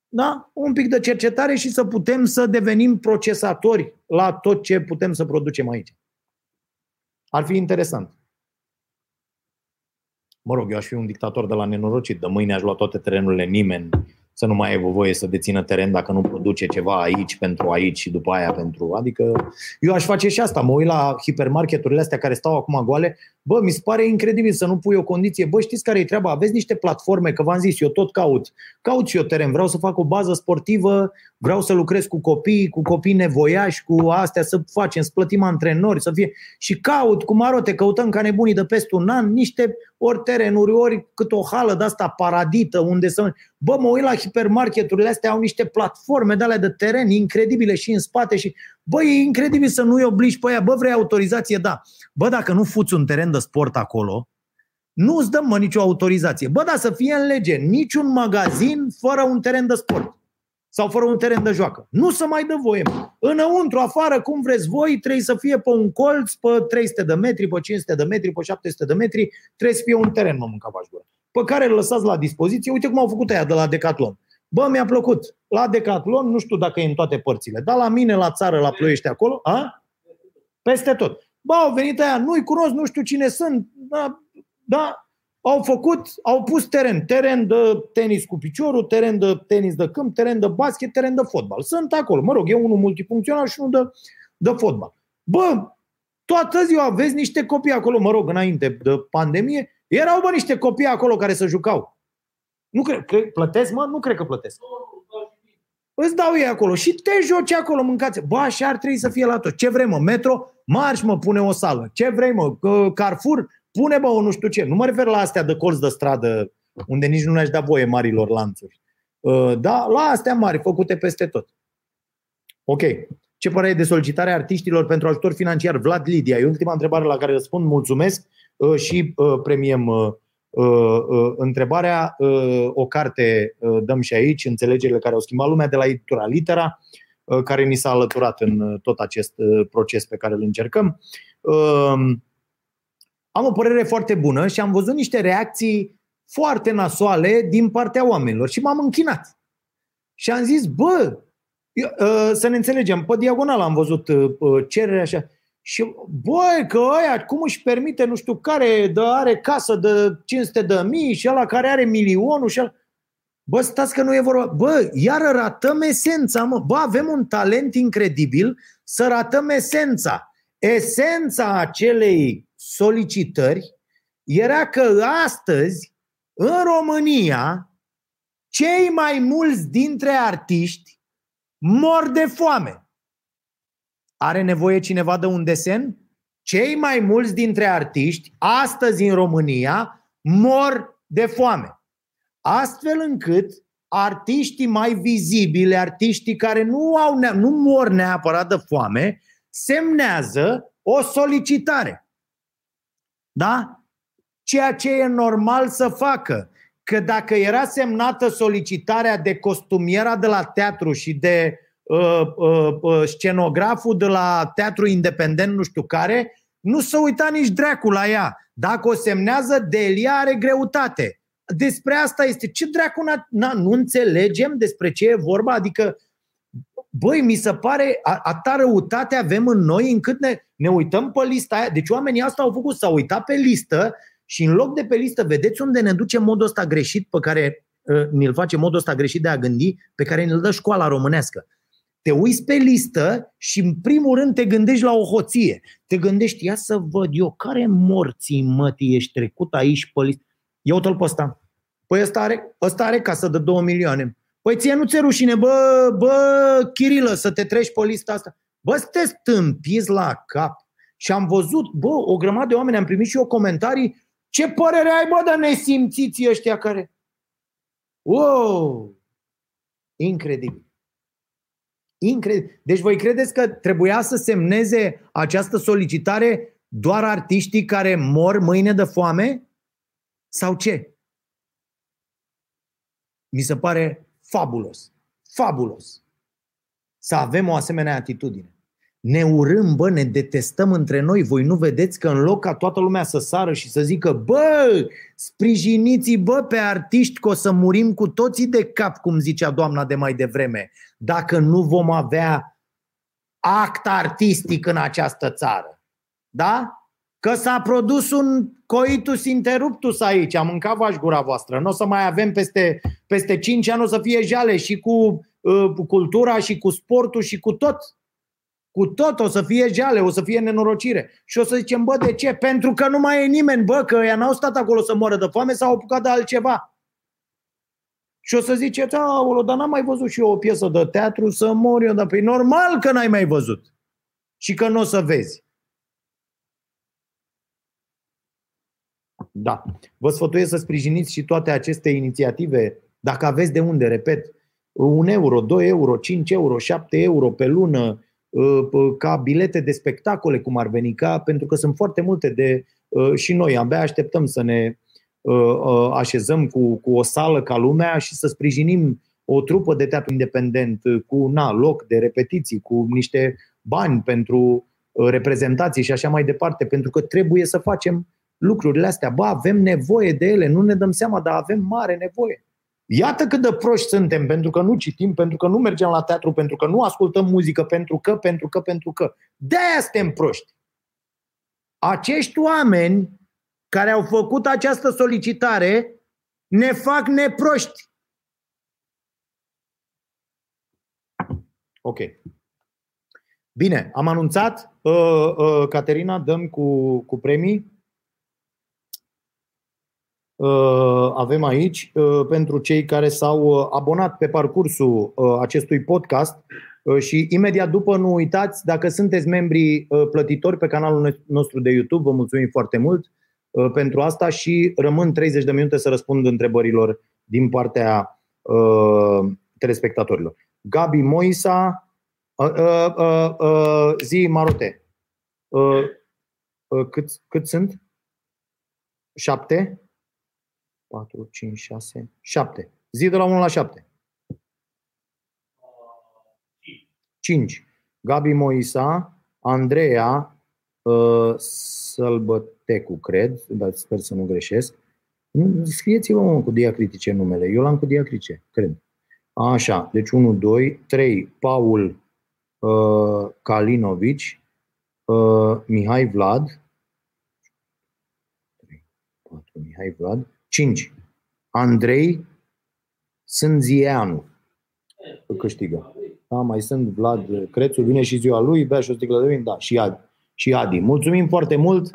da? un pic de cercetare și să putem să devenim procesatori la tot ce putem să producem aici. Ar fi interesant. Mă rog, eu aș fi un dictator de la nenorocit. De mâine aș lua toate terenurile nimeni să nu mai aibă voie să dețină teren dacă nu produce ceva aici pentru aici și după aia pentru. Adică eu aș face și asta. Mă uit la hipermarketurile astea care stau acum goale. Bă, mi se pare incredibil să nu pui o condiție. Bă, știți care e treaba? Aveți niște platforme, că v-am zis, eu tot caut. Caut și eu teren. Vreau să fac o bază sportivă, vreau să lucrez cu copii, cu copii nevoiași, cu astea, să facem, să plătim antrenori, să fie. Și caut, cum arote, căutăm ca nebunii de peste un an, niște ori terenuri, ori cât o hală de asta paradită, unde să... Bă, mă uit la hipermarketurile astea, au niște platforme de alea de teren incredibile și în spate și... Bă, e incredibil să nu-i obligi pe aia. Bă, vrei autorizație? Da. Bă, dacă nu fuți un teren de sport acolo, nu îți dăm, mă, nicio autorizație. Bă, dar să fie în lege, niciun magazin fără un teren de sport sau fără un teren de joacă. Nu să mai dă voie. Înăuntru, afară, cum vreți voi, trebuie să fie pe un colț, pe 300 de metri, pe 500 de metri, pe 700 de metri, trebuie să fie un teren, mă mânca gură. Pe care îl lăsați la dispoziție. Uite cum au făcut aia de la Decathlon. Bă, mi-a plăcut. La Decathlon, nu știu dacă e în toate părțile, dar la mine, la țară, la Ploiești, acolo, a? Peste tot. Bă, au venit aia, nu-i cunosc, nu știu cine sunt, da, da, au făcut, au pus teren, teren de tenis cu piciorul, teren de tenis de câmp, teren de basket, teren de fotbal. Sunt acolo. Mă rog, e unul multifuncțional și unul de, de fotbal. Bă, toată ziua vezi niște copii acolo, mă rog, înainte de pandemie, erau bă niște copii acolo care se jucau. Nu cred, că plătesc, mă? Nu cred că plătesc. Îți dau ei acolo și te joci acolo, mâncați. Bă, așa ar trebui să fie la tot. Ce vrei, mă? Metro? Marș, mă, pune o sală. Ce vrei, mă? Carrefour? Pune, bă, o nu știu ce. Nu mă refer la astea de colț de stradă, unde nici nu ne-aș da voie marilor lanțuri. Uh, da, la astea mari, făcute peste tot. Ok. Ce părere de solicitarea artiștilor pentru ajutor financiar? Vlad Lidia. E ultima întrebare la care răspund. Mulțumesc uh, și uh, premiem întrebarea. O carte dăm și aici, înțelegerile care au schimbat lumea de la editura Litera, care ni s-a alăturat în tot acest proces pe care îl încercăm am o părere foarte bună și am văzut niște reacții foarte nasoale din partea oamenilor și m-am închinat. Și am zis, bă, eu, uh, să ne înțelegem, pe diagonal am văzut uh, uh, cererea așa. Și, băi, că ăia, cum își permite, nu știu care, de are casă de 500 de mii și ăla care are milionul și ăla... Bă, stați că nu e vorba. Bă, iar ratăm esența, mă. Bă, avem un talent incredibil să ratăm esența. Esența acelei solicitări era că astăzi, în România, cei mai mulți dintre artiști mor de foame. Are nevoie cineva de un desen? Cei mai mulți dintre artiști, astăzi în România, mor de foame. Astfel încât artiștii mai vizibili, artiștii care nu, au, nu mor neapărat de foame, semnează o solicitare. Da? Ceea ce e normal să facă. Că dacă era semnată solicitarea de costumiera de la teatru și de uh, uh, uh, scenograful de la teatru independent, nu știu care, nu se uita nici dracu la ea. Dacă o semnează, Delia are greutate. Despre asta este. Ce dracu na, na, nu înțelegem despre ce e vorba? Adică, băi, mi se pare atâta răutate avem în noi încât ne, ne uităm pe lista aia. Deci oamenii asta au făcut, s-au uitat pe listă și în loc de pe listă, vedeți unde ne duce modul ăsta greșit pe care uh, ne-l face modul ăsta greșit de a gândi, pe care ne-l dă școala românească. Te uiți pe listă și în primul rând te gândești la o hoție. Te gândești, ia să văd eu, care morții mătii ești trecut aici pe listă? Ia uite-l pe ăsta. Păi ăsta are, ăsta are casă de 2 milioane. Păi ție nu ți rușine, bă, bă, Chirilă, să te treci pe lista asta. Bă, să te stâmpiți la cap. Și am văzut, bă, o grămadă de oameni, am primit și eu comentarii, ce părere ai, bă, de nesimțiții ăștia care... Wow! Incredibil. Incredibil. Deci voi credeți că trebuia să semneze această solicitare doar artiștii care mor mâine de foame? Sau ce? Mi se pare fabulos. Fabulos. Să avem o asemenea atitudine. Ne urâm, bă, ne detestăm între noi. Voi nu vedeți că în loc ca toată lumea să sară și să zică bă, sprijiniți bă pe artiști că o să murim cu toții de cap, cum zicea doamna de mai devreme, dacă nu vom avea act artistic în această țară. Da? Că s-a produs un coitus interruptus aici, am mâncat vaș gura voastră. Nu o să mai avem peste, peste 5 ani, o să fie jale și cu uh, cultura și cu sportul și cu tot. Cu tot o să fie jale, o să fie nenorocire. Și o să zicem, bă, de ce? Pentru că nu mai e nimeni, bă, că ea n-au stat acolo să moară de foame, s-au apucat de altceva. Și o să ziceți, aolo, dar n-am mai văzut și eu o piesă de teatru să mor eu, dar pe păi normal că n-ai mai văzut. Și că nu o să vezi. Da. Vă sfătuiesc să sprijiniți și toate aceste inițiative, dacă aveți de unde, repet, un euro, 2 euro, 5 euro, 7 euro pe lună, Uh, ca bilete de spectacole, cum ar veni, ca, pentru că sunt foarte multe de uh, și noi abia așteptăm să ne uh, așezăm cu, cu o sală ca lumea și să sprijinim o trupă de teatru independent cu na, loc de repetiții, cu niște bani pentru reprezentații și așa mai departe, pentru că trebuie să facem lucrurile astea. Ba, avem nevoie de ele, nu ne dăm seama, dar avem mare nevoie. Iată cât de proști suntem pentru că nu citim, pentru că nu mergem la teatru, pentru că nu ascultăm muzică, pentru că, pentru că, pentru că. De-aia suntem proști. Acești oameni care au făcut această solicitare ne fac neproști. Ok. Bine, am anunțat, uh, uh, Caterina, dăm cu, cu premii. Uh, avem aici uh, pentru cei care s-au uh, abonat pe parcursul acestui podcast și imediat după nu uitați, dacă sunteți membri plătitori pe canalul nostru de YouTube, vă mulțumim foarte mult pentru asta și rămân 30 de minute să răspund întrebărilor din partea telespectatorilor. Gabi Moisa, zi Marote, cât, cât sunt? Șapte? 4, 5, 6, 7. Zi de la 1 la 7. 5. Gabi Moisa, Andreea uh, Sălbătecu, cred, dar sper să nu greșesc. Scrieți-vă mă, cu diacritice numele. Eu l-am cu diacritice, cred. Așa, deci 1, 2, 3, Paul uh, Kalinovici, uh, Mihai Vlad, 4, Mihai Vlad, 5, Andrei Sânzieanu, că câștigă. Da, mai sunt Vlad Crețu, vine și ziua lui, bea și o sticlă de vin, da, și Adi. Și Adi. Mulțumim foarte mult!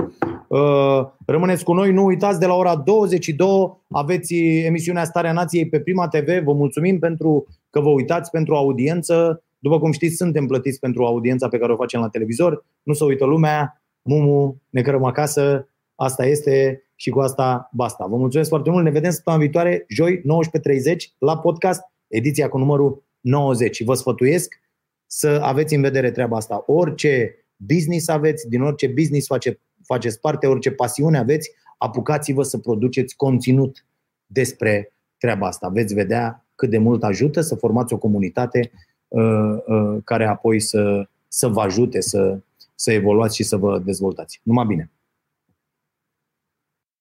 Uh, rămâneți cu noi, nu uitați, de la ora 22 aveți emisiunea Starea Nației pe Prima TV. Vă mulțumim pentru că vă uitați pentru audiență. După cum știți, suntem plătiți pentru audiența pe care o facem la televizor. Nu se uită lumea, Mumu, ne cărăm acasă, asta este și cu asta basta. Vă mulțumesc foarte mult, ne vedem săptămâna viitoare, joi, 19.30, la podcast, ediția cu numărul 90. Și vă sfătuiesc să aveți în vedere treaba asta. Orice business aveți, din orice business face, faceți parte, orice pasiune aveți, apucați-vă să produceți conținut despre treaba asta. Veți vedea cât de mult ajută să formați o comunitate uh, uh, care apoi să, să vă ajute să, să evoluați și să vă dezvoltați. Numai bine!